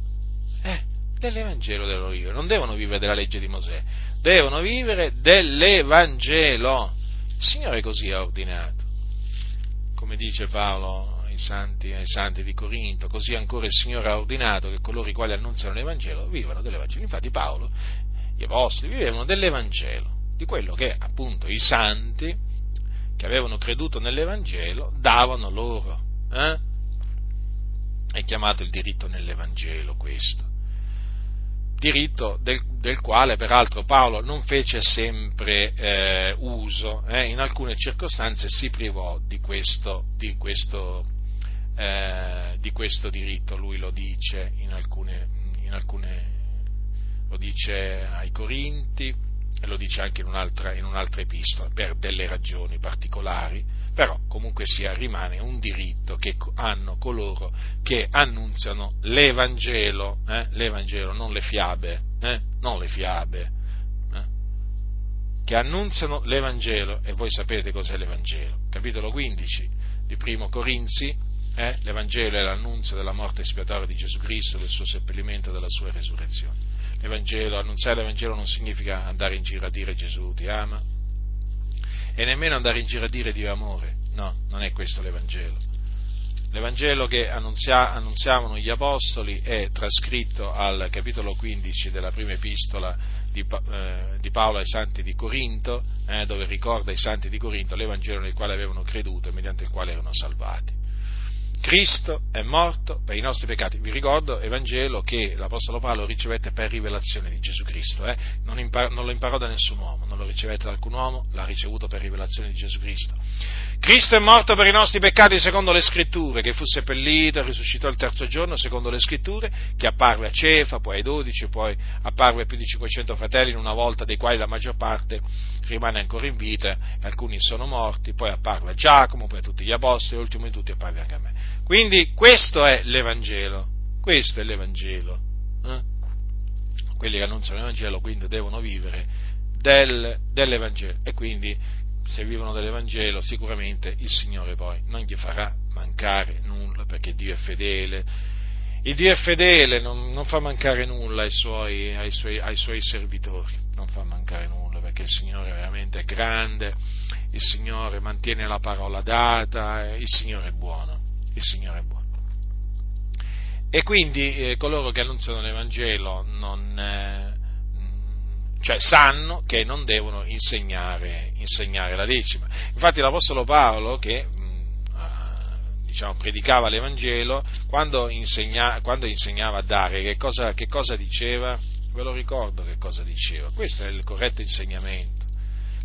Eh, dell'Evangelo devono vivere, non devono vivere della legge di Mosè, devono vivere dell'Evangelo. Il Signore così ha ordinato, come dice Paolo ai santi, ai santi di Corinto, così ancora il Signore ha ordinato che coloro i quali annunziano l'Evangelo vivano dell'Evangelo. Infatti Paolo, gli apostoli, vivevano dell'Evangelo, di quello che appunto i santi che avevano creduto nell'Evangelo davano loro. Eh? È chiamato il diritto nell'Evangelo questo diritto del, del, quale peraltro Paolo non fece sempre eh, uso, eh, in alcune circostanze si privò di questo, di, questo, eh, di questo, diritto, lui lo dice in alcune, in alcune, lo dice ai Corinti e lo dice anche in un'altra, in un'altra epistola, per delle ragioni particolari, però comunque sia rimane un diritto che hanno coloro che annunziano l'Evangelo, eh? l'Evangelo, non le fiabe, eh? non le fiabe, eh? che annunziano l'Evangelo, e voi sapete cos'è l'Evangelo, capitolo 15 di Primo Corinzi, eh? l'Evangelo è l'annunzio della morte espiatoria di Gesù Cristo, del suo seppellimento e della sua resurrezione. L'Evangelo, annunziare l'Evangelo non significa andare in giro a dire Gesù ti ama, e nemmeno andare in giro a dire Dio amore. No, non è questo l'Evangelo. L'Evangelo che annunzia, annunziavano gli Apostoli è trascritto al capitolo 15 della prima epistola di, eh, di Paolo ai Santi di Corinto, eh, dove ricorda ai Santi di Corinto l'Evangelo nel quale avevano creduto e mediante il quale erano salvati. Cristo è morto per i nostri peccati. Vi ricordo, Evangelo, che l'Apostolo Paolo ricevette per rivelazione di Gesù Cristo, eh? non, impar- non, lo imparò da nessun uomo, non lo ricevette da alcun uomo, l'ha ricevuto per rivelazione di Gesù Cristo. Cristo è morto per i nostri peccati secondo le scritture, che fu seppellito risuscitò il terzo giorno secondo le scritture, che apparve a Cefa, poi ai dodici, poi apparve a più di 500 fratelli in una volta, dei quali la maggior parte rimane ancora in vita, alcuni sono morti, poi apparve a Giacomo, poi a tutti gli apostoli, e ultimo di tutti apparve anche a me. Quindi questo è l'Evangelo, questo è l'Evangelo. Eh? Quelli che annunciano l'Evangelo quindi devono vivere del, dell'Evangelo e quindi se vivono dell'Evangelo sicuramente il Signore poi non gli farà mancare nulla perché Dio è fedele. Il Dio è fedele, non, non fa mancare nulla ai suoi, ai, suoi, ai suoi servitori, non fa mancare nulla perché il Signore è veramente grande, il Signore mantiene la parola data, il Signore è buono il Signore è buono. E quindi eh, coloro che annunziano l'Evangelo non, eh, cioè, sanno che non devono insegnare, insegnare, la decima. Infatti l'Apostolo Paolo, che mh, diciamo, predicava l'Evangelo, quando, insegna, quando, insegnava a dare, che cosa, che cosa diceva? Ve lo ricordo che cosa diceva. Questo è il corretto insegnamento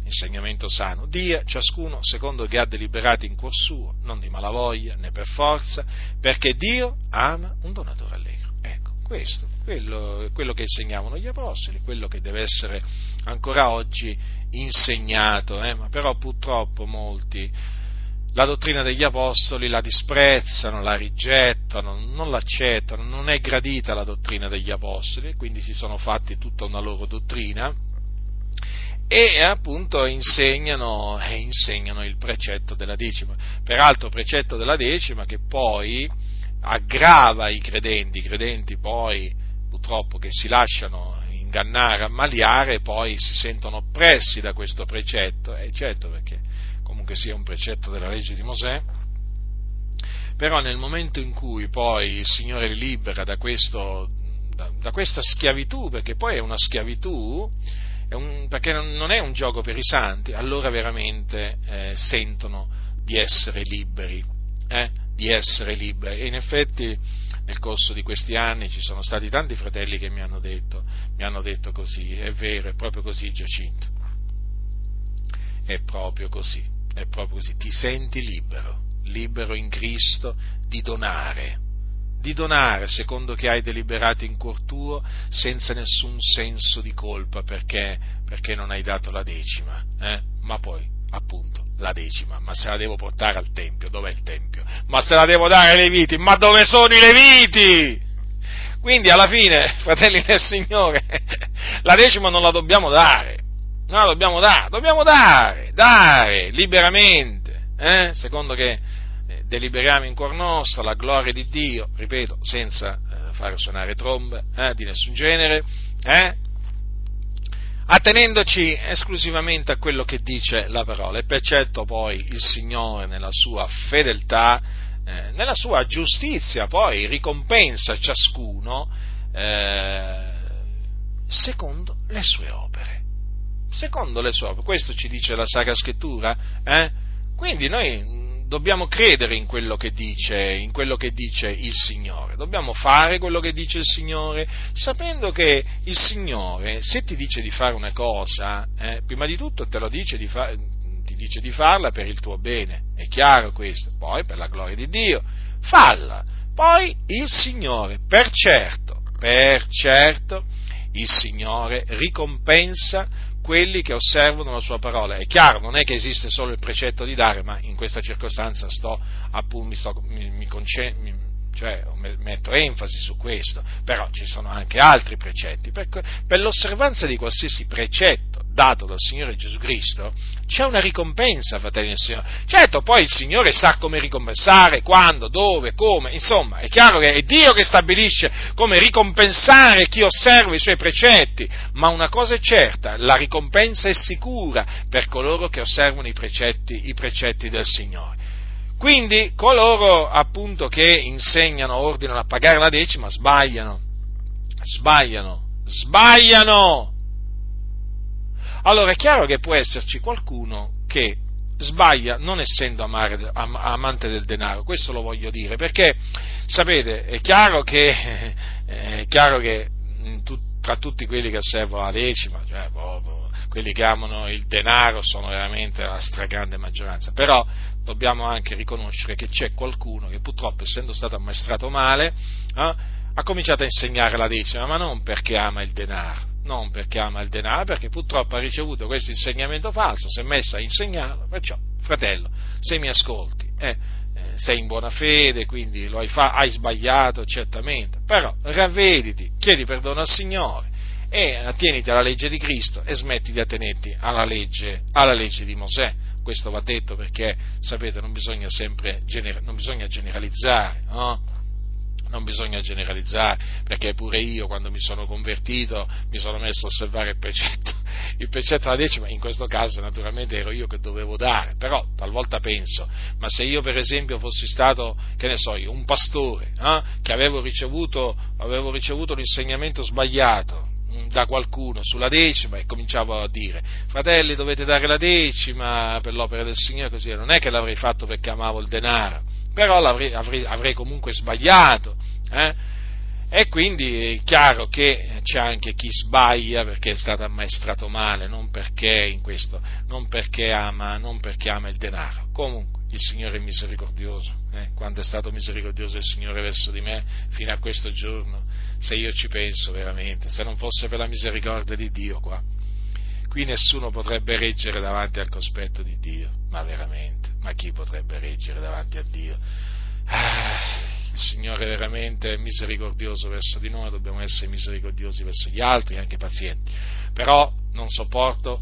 insegnamento sano, dia ciascuno secondo che ha deliberato in cuor suo, non di malavoglia né per forza, perché Dio ama un donatore allegro. Ecco, questo, quello, quello che insegnavano gli apostoli, quello che deve essere ancora oggi insegnato, eh? ma però purtroppo molti la dottrina degli apostoli la disprezzano, la rigettano, non l'accettano, non è gradita la dottrina degli apostoli, quindi si sono fatti tutta una loro dottrina e appunto insegnano, eh, insegnano, il precetto della decima. Peraltro precetto della decima che poi aggrava i credenti, i credenti poi purtroppo che si lasciano ingannare, ammaliare, poi si sentono oppressi da questo precetto, e eh, certo perché comunque sia un precetto della legge di Mosè, però nel momento in cui poi il Signore li libera da, questo, da, da questa schiavitù, perché poi è una schiavitù, un, perché non è un gioco per i santi, allora veramente eh, sentono di essere liberi, eh, di essere liberi. E in effetti nel corso di questi anni ci sono stati tanti fratelli che mi hanno detto, mi hanno detto così, è vero, è proprio così Giacinto, è proprio così, è proprio così, ti senti libero, libero in Cristo di donare di donare secondo che hai deliberato in cuor tuo senza nessun senso di colpa perché, perché non hai dato la decima, eh? ma poi appunto la decima, ma se la devo portare al Tempio, dov'è il Tempio? Ma se la devo dare ai Leviti, ma dove sono i Leviti? Quindi alla fine, [laughs] fratelli del Signore, [laughs] la decima non la dobbiamo dare, non la dobbiamo dare, dobbiamo dare, dare liberamente, eh? secondo che deliberiamo in cuor nostro la gloria di Dio, ripeto, senza eh, fare suonare trombe eh, di nessun genere, eh, attenendoci esclusivamente a quello che dice la parola e percetto poi il Signore nella sua fedeltà, eh, nella sua giustizia, poi ricompensa ciascuno eh, secondo le sue opere. Secondo le sue opere, questo ci dice la Sacra Scrittura, eh? quindi noi dobbiamo credere in quello, dice, in quello che dice il Signore, dobbiamo fare quello che dice il Signore, sapendo che il Signore, se ti dice di fare una cosa, eh, prima di tutto te lo dice di, fa- ti dice di farla per il tuo bene, è chiaro questo, poi per la gloria di Dio, falla, poi il Signore, per certo, per certo, il Signore ricompensa quelli che osservano la sua parola. È chiaro, non è che esiste solo il precetto di dare, ma in questa circostanza sto, appunto, mi, sto, mi, mi, conce, mi cioè metto enfasi su questo, però ci sono anche altri precetti. Per, per l'osservanza di qualsiasi precetto dato dal Signore Gesù Cristo, c'è una ricompensa, fratelli del Signore. Certo, poi il Signore sa come ricompensare, quando, dove, come, insomma, è chiaro che è Dio che stabilisce come ricompensare chi osserva i suoi precetti, ma una cosa è certa, la ricompensa è sicura per coloro che osservano i precetti, i precetti del Signore. Quindi coloro appunto che insegnano, ordinano a pagare la decima, sbagliano, sbagliano, sbagliano. Allora è chiaro che può esserci qualcuno che sbaglia non essendo amare, am, amante del denaro, questo lo voglio dire, perché sapete, è chiaro che, [laughs] è chiaro che tra tutti quelli che osservano la decima, cioè, boh, boh, quelli che amano il denaro sono veramente la stragrande maggioranza, però dobbiamo anche riconoscere che c'è qualcuno che purtroppo, essendo stato ammaestrato male, eh, ha cominciato a insegnare la decima, ma non perché ama il denaro, non perché ama il denaro, perché purtroppo ha ricevuto questo insegnamento falso, si è messo a insegnarlo, perciò, fratello, se mi ascolti, eh, eh, sei in buona fede, quindi lo hai, fa- hai sbagliato certamente, però ravvediti, chiedi perdono al Signore e attieniti alla legge di Cristo e smetti di attenerti alla legge, alla legge di Mosè questo va detto perché, sapete, non bisogna sempre non bisogna generalizzare, no? Non bisogna generalizzare, perché pure io quando mi sono convertito mi sono messo a osservare il precetto, [laughs] il precetto della decima, in questo caso naturalmente ero io che dovevo dare, però talvolta penso, ma se io per esempio fossi stato, che ne so io, un pastore, eh, che avevo ricevuto, avevo ricevuto l'insegnamento sbagliato, da qualcuno sulla decima e cominciavo a dire fratelli dovete dare la decima per l'opera del Signore così non è che l'avrei fatto perché amavo il denaro però avrei, avrei, comunque sbagliato eh? e quindi è chiaro che c'è anche chi sbaglia perché è stato ammaestrato male non perché questo non perché ama, non perché ama il denaro comunque il Signore è misericordioso eh? quando è stato misericordioso il Signore verso di me fino a questo giorno se io ci penso veramente, se non fosse per la misericordia di Dio qua, qui nessuno potrebbe reggere davanti al cospetto di Dio, ma veramente, ma chi potrebbe reggere davanti a Dio? Ah, il Signore è veramente misericordioso verso di noi, dobbiamo essere misericordiosi verso gli altri, anche pazienti, però non sopporto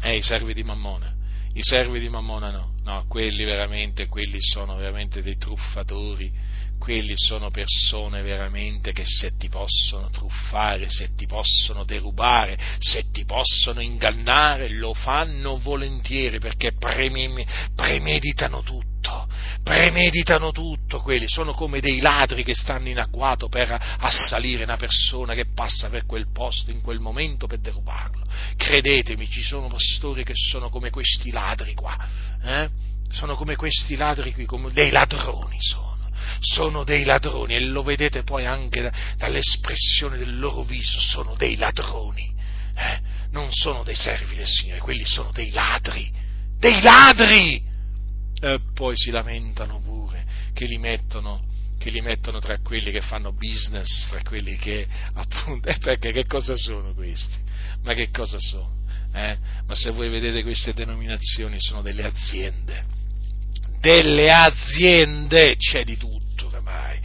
eh, i servi di Mammona, i servi di Mammona no, no, quelli veramente, quelli sono veramente dei truffatori, quelli sono persone veramente che se ti possono truffare, se ti possono derubare, se ti possono ingannare, lo fanno volentieri perché premeditano tutto, premeditano tutto quelli, sono come dei ladri che stanno in agguato per assalire una persona che passa per quel posto in quel momento per derubarlo. Credetemi, ci sono pastori che sono come questi ladri qua, eh? sono come questi ladri qui, come dei ladroni sono sono dei ladroni e lo vedete poi anche da, dall'espressione del loro viso, sono dei ladroni, eh? non sono dei servi del Signore, quelli sono dei ladri, dei ladri! E poi si lamentano pure che li mettono che li mettono tra quelli che fanno business, tra quelli che appunto, [laughs] eh, perché che cosa sono questi? Ma che cosa sono? Eh? Ma se voi vedete queste denominazioni sono delle aziende, delle aziende, c'è di tutto oramai,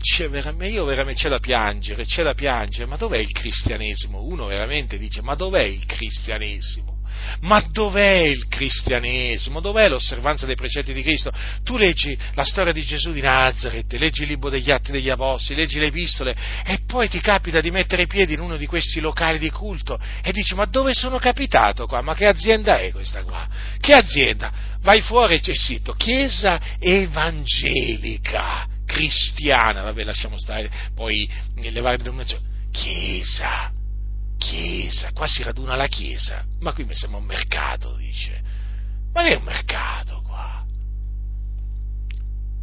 c'è veramente, io veramente c'è da piangere, c'è da piangere, ma dov'è il cristianesimo? Uno veramente dice, ma dov'è il cristianesimo? Ma dov'è il cristianesimo? Dov'è l'osservanza dei precetti di Cristo? Tu leggi la storia di Gesù di Nazareth, leggi il libro degli Atti degli Apostoli, leggi le epistole e poi ti capita di mettere i piedi in uno di questi locali di culto e dici ma dove sono capitato qua? Ma che azienda è questa qua? Che azienda? Vai fuori e c'è scritto Chiesa Evangelica Cristiana, vabbè lasciamo stare poi le varie denominazioni. Chiesa chiesa, qua si raduna la chiesa, ma qui mi sembra un mercato, dice. Ma che è un mercato qua?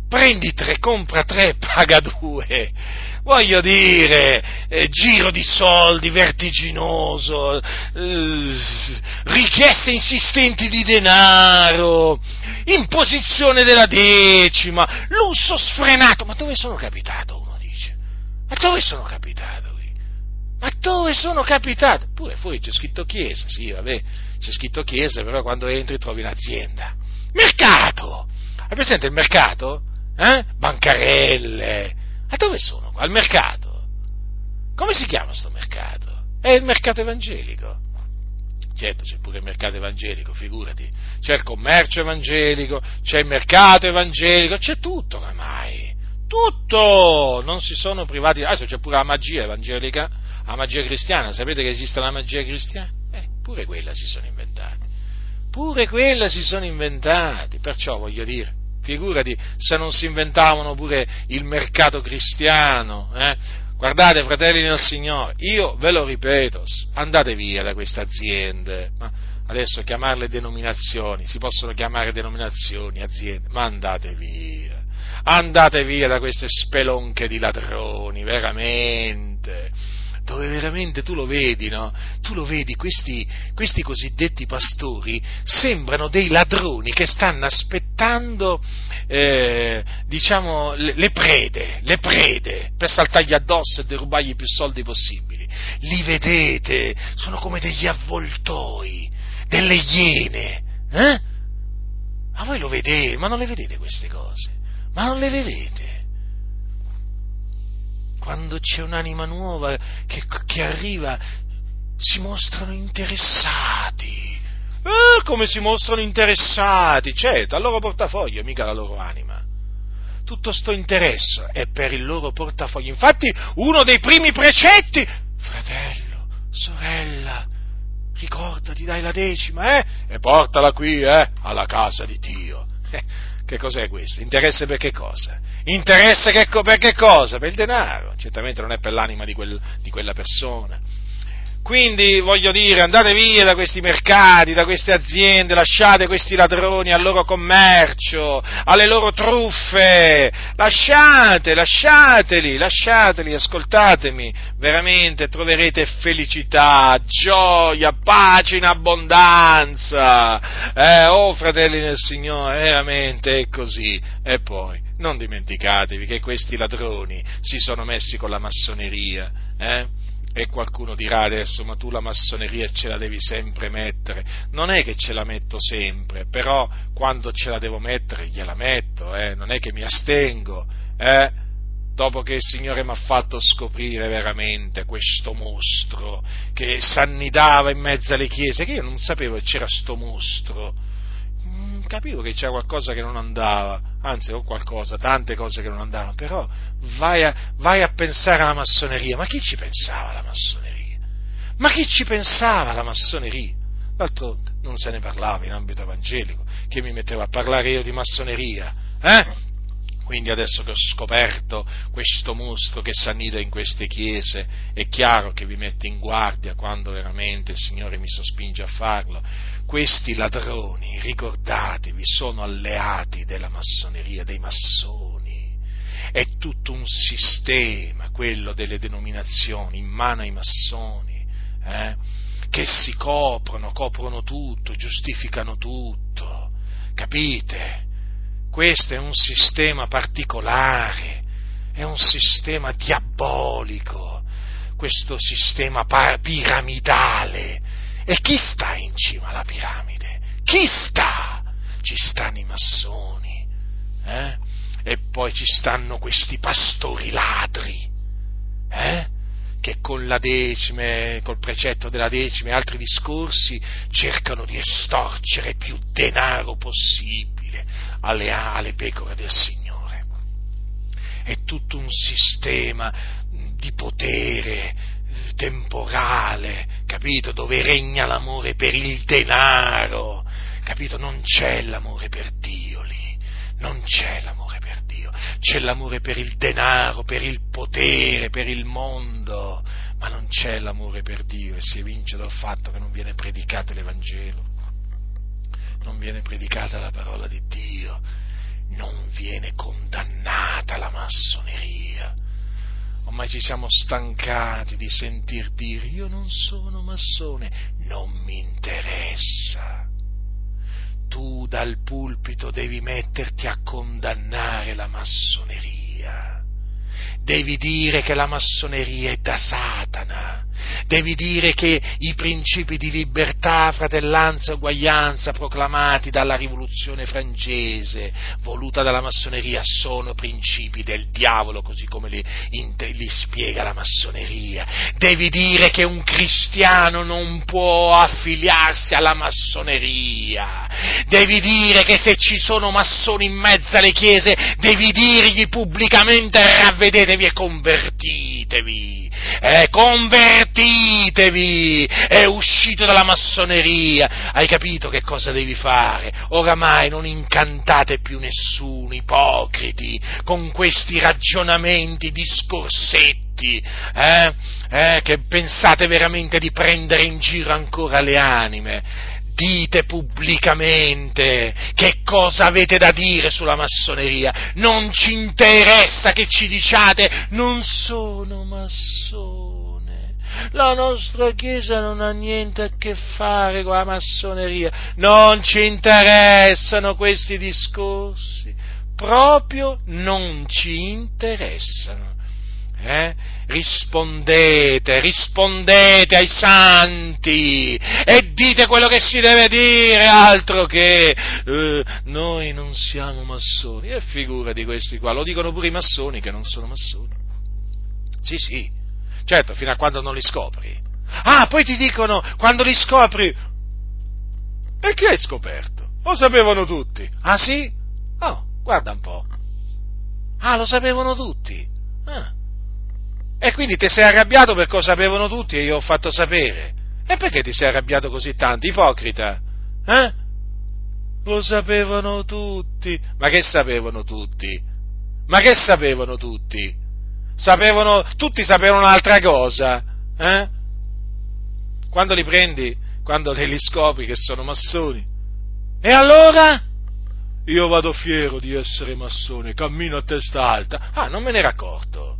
Prendi tre, compra tre, [laughs] paga due. Voglio dire, eh, giro di soldi vertiginoso, eh, richieste insistenti di denaro, imposizione della decima, lusso sfrenato. Ma dove sono capitato? Uno dice. Ma dove sono capitato? Ma dove sono capitato? Pure fuori c'è scritto chiesa, sì, vabbè, c'è scritto chiesa, però quando entri trovi un'azienda. Mercato! Hai presente il mercato? Eh? Bancarelle. Ma dove sono? Al mercato. Come si chiama sto mercato? È il mercato evangelico. Certo, c'è pure il mercato evangelico, figurati. C'è il commercio evangelico, c'è il mercato evangelico, c'è tutto oramai. Tutto! Non si sono privati. Adesso c'è pure la magia evangelica, la magia cristiana. Sapete che esiste la magia cristiana? Eh, pure quella si sono inventati. Pure quella si sono inventati. Perciò voglio dire, figurati se non si inventavano pure il mercato cristiano, eh? Guardate, fratelli del Signore, io ve lo ripeto, andate via da queste aziende, adesso chiamarle denominazioni, si possono chiamare denominazioni, aziende, ma andate via, andate via da queste spelonche di ladroni, veramente dove veramente tu lo vedi, no? Tu lo vedi, questi, questi cosiddetti pastori sembrano dei ladroni che stanno aspettando, eh, diciamo, le, le, prede, le prede, per saltargli addosso e derubargli più soldi possibili. Li vedete, sono come degli avvoltoi, delle iene, eh? Ma voi lo vedete, ma non le vedete queste cose? Ma non le vedete? Quando c'è un'anima nuova che, che arriva, si mostrano interessati. Eh, come si mostrano interessati? Certo, al loro portafoglio, mica la loro anima. Tutto sto interesse è per il loro portafoglio. Infatti, uno dei primi precetti, fratello, sorella, ricordati, dai la decima, eh? E portala qui, eh? Alla casa di Dio. Eh, che cos'è questo? Interesse per che cosa? Interesse che, per che cosa? Per il denaro, certamente non è per l'anima di, quel, di quella persona. Quindi voglio dire, andate via da questi mercati, da queste aziende, lasciate questi ladroni al loro commercio, alle loro truffe, lasciate, lasciateli, lasciateli, ascoltatemi, veramente troverete felicità, gioia, pace in abbondanza. Eh, oh fratelli del Signore, veramente è così. E poi, non dimenticatevi che questi ladroni si sono messi con la massoneria, eh? E qualcuno dirà adesso, ma tu la massoneria ce la devi sempre mettere. Non è che ce la metto sempre, però quando ce la devo mettere gliela metto, eh? non è che mi astengo, eh? dopo che il Signore mi ha fatto scoprire veramente questo mostro che s'annidava in mezzo alle chiese, che io non sapevo che c'era sto mostro capivo che c'era qualcosa che non andava, anzi non qualcosa, tante cose che non andavano, però vai a, vai a pensare alla massoneria, ma chi ci pensava alla massoneria? Ma chi ci pensava alla massoneria? D'altronde non se ne parlava in ambito evangelico, che mi mettevo a parlare io di massoneria, eh? Quindi adesso che ho scoperto questo mostro che s'annida in queste chiese, è chiaro che vi mette in guardia quando veramente il Signore mi sospinge a farlo. Questi ladroni, ricordatevi, sono alleati della massoneria, dei massoni. È tutto un sistema, quello delle denominazioni, in mano ai massoni, eh? che si coprono, coprono tutto, giustificano tutto. Capite? Questo è un sistema particolare, è un sistema diabolico, questo sistema piramidale. E chi sta in cima alla piramide? Chi sta? Ci stanno i massoni, eh? E poi ci stanno questi pastori ladri, eh? che con la decima, col precetto della decima e altri discorsi cercano di estorcere più denaro possibile alle, alle pecore del Signore. È tutto un sistema di potere temporale, capito? Dove regna l'amore per il denaro, capito? Non c'è l'amore per Dio lì, non c'è l'amore per Dio, c'è l'amore per il denaro, per il potere, per il mondo, ma non c'è l'amore per Dio e si evince dal fatto che non viene predicato l'Evangelo non viene predicata la parola di Dio, non viene condannata la massoneria. Ormai ci siamo stancati di sentir dire io non sono massone, non mi interessa. Tu dal pulpito devi metterti a condannare la massoneria. Devi dire che la massoneria è da Satana, devi dire che i principi di libertà, fratellanza e uguaglianza proclamati dalla rivoluzione francese, voluta dalla massoneria, sono principi del diavolo, così come li, li spiega la massoneria. Devi dire che un cristiano non può affiliarsi alla massoneria. Devi dire che se ci sono massoni in mezzo alle chiese, devi dirgli pubblicamente ravvedetevi e convertitevi. Eh, convertitevi! È uscito dalla massoneria. Hai capito che cosa devi fare? Oramai non incantate più nessuno, ipocriti, con questi ragionamenti discorsetti, eh? Eh, che pensate veramente di prendere in giro ancora le anime dite pubblicamente che cosa avete da dire sulla massoneria, non ci interessa che ci diciate non sono massone, la nostra Chiesa non ha niente a che fare con la massoneria, non ci interessano questi discorsi, proprio non ci interessano. Eh? Rispondete, rispondete ai santi e dite quello che si deve dire, altro che eh, noi non siamo massoni. E figura di questi qua, lo dicono pure i massoni che non sono massoni. Sì, sì, certo, fino a quando non li scopri. Ah, poi ti dicono, quando li scopri, e che hai scoperto? Lo sapevano tutti. Ah sì? Oh, guarda un po'. Ah, lo sapevano tutti. Ah. E quindi ti sei arrabbiato perché lo sapevano tutti e io ho fatto sapere. E perché ti sei arrabbiato così tanto? Ipocrita? Eh? Lo sapevano tutti. Ma che sapevano tutti? Ma che sapevano tutti? Sapevano, tutti sapevano un'altra cosa. Eh? Quando li prendi, quando li scopri che sono massoni. E allora? Io vado fiero di essere massone, cammino a testa alta. Ah, non me ne ero accorto.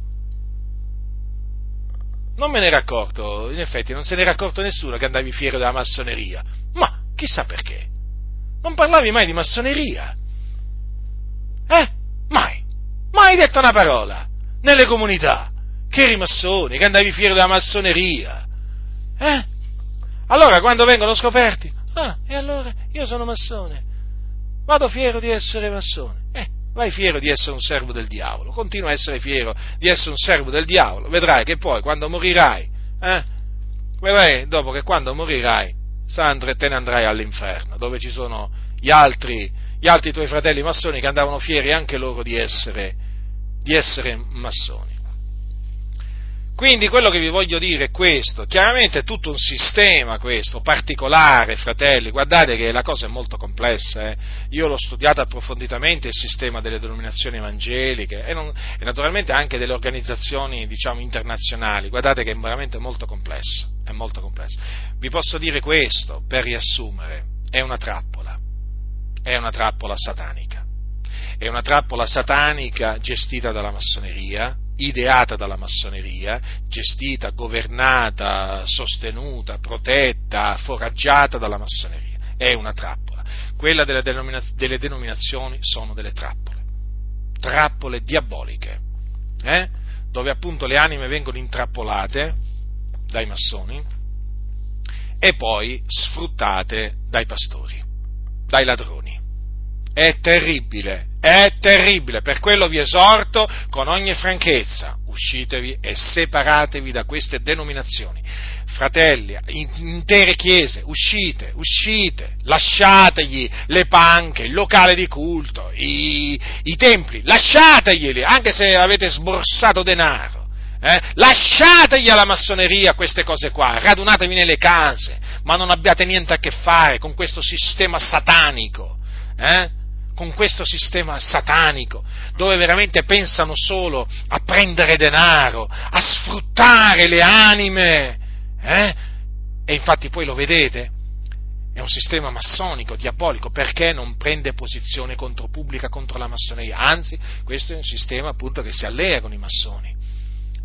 Non me ne ero accorto, in effetti non se ne era accorto nessuno che andavi fiero della massoneria. Ma chissà perché. Non parlavi mai di massoneria. Eh? Mai. Mai detto una parola. Nelle comunità. Che eri massone, che andavi fiero della massoneria. Eh? Allora quando vengono scoperti, ah, e allora io sono massone. Vado fiero di essere massone. Eh, vai fiero di essere un servo del diavolo, continua a essere fiero di essere un servo del diavolo, vedrai che poi quando morirai, eh, vedrai dopo che quando morirai, te ne andrai all'inferno, dove ci sono gli altri, gli altri tuoi fratelli massoni che andavano fieri anche loro di essere, di essere massoni. Quindi quello che vi voglio dire è questo, chiaramente è tutto un sistema questo, particolare, fratelli, guardate che la cosa è molto complessa, eh? io l'ho studiato approfonditamente il sistema delle denominazioni evangeliche e, non, e naturalmente anche delle organizzazioni diciamo, internazionali, guardate che è veramente molto complesso, è molto complesso. Vi posso dire questo, per riassumere, è una trappola, è una trappola satanica, è una trappola satanica gestita dalla massoneria, ideata dalla massoneria, gestita, governata, sostenuta, protetta, foraggiata dalla massoneria. È una trappola. Quella delle, denominaz- delle denominazioni sono delle trappole, trappole diaboliche, eh? dove appunto le anime vengono intrappolate dai massoni e poi sfruttate dai pastori, dai ladroni. È terribile, è terribile, per quello vi esorto con ogni franchezza, uscitevi e separatevi da queste denominazioni. Fratelli, intere chiese, uscite, uscite, lasciategli le panche, il locale di culto, i, i templi, lasciateglieli, anche se avete sborsato denaro. Eh? Lasciategli alla massoneria queste cose qua, radunatevi nelle case, ma non abbiate niente a che fare con questo sistema satanico. Eh? Con questo sistema satanico, dove veramente pensano solo a prendere denaro, a sfruttare le anime. Eh? E infatti poi lo vedete, è un sistema massonico, diabolico, perché non prende posizione contro pubblica contro la massoneria? Anzi, questo è un sistema appunto che si allea con i massoni.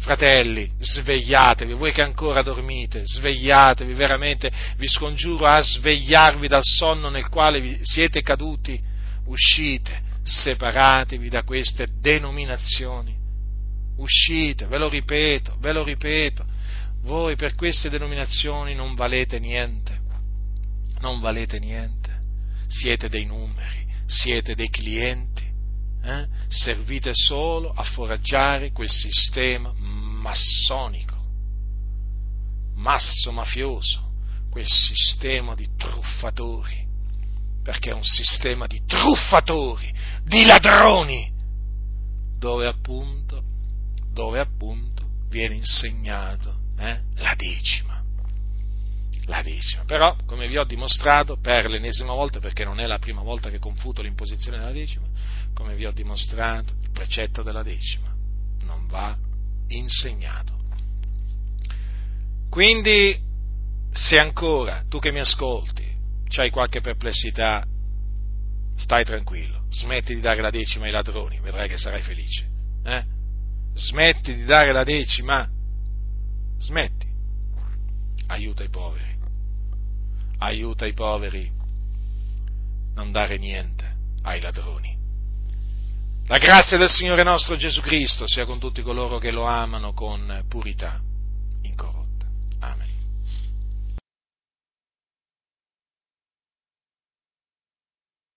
Fratelli, svegliatevi, voi che ancora dormite, svegliatevi, veramente vi scongiuro a svegliarvi dal sonno nel quale siete caduti uscite, separatevi da queste denominazioni, uscite, ve lo ripeto, ve lo ripeto, Voi per queste denominazioni non valete niente, non valete niente, siete dei numeri, siete dei clienti, eh? servite solo a foraggiare quel sistema massonico, masso mafioso, quel sistema di truffatori, perché è un sistema di truffatori, di ladroni, dove appunto, dove appunto viene insegnato eh, la decima. La decima. Però, come vi ho dimostrato per l'ennesima volta, perché non è la prima volta che confuto l'imposizione della decima, come vi ho dimostrato, il precetto della decima non va insegnato. Quindi, se ancora tu che mi ascolti hai qualche perplessità, stai tranquillo, smetti di dare la decima ai ladroni, vedrai che sarai felice. Eh? Smetti di dare la decima, smetti, aiuta i poveri, aiuta i poveri, non dare niente ai ladroni. La grazia del Signore nostro Gesù Cristo sia con tutti coloro che lo amano con purità incorrotta. Amen.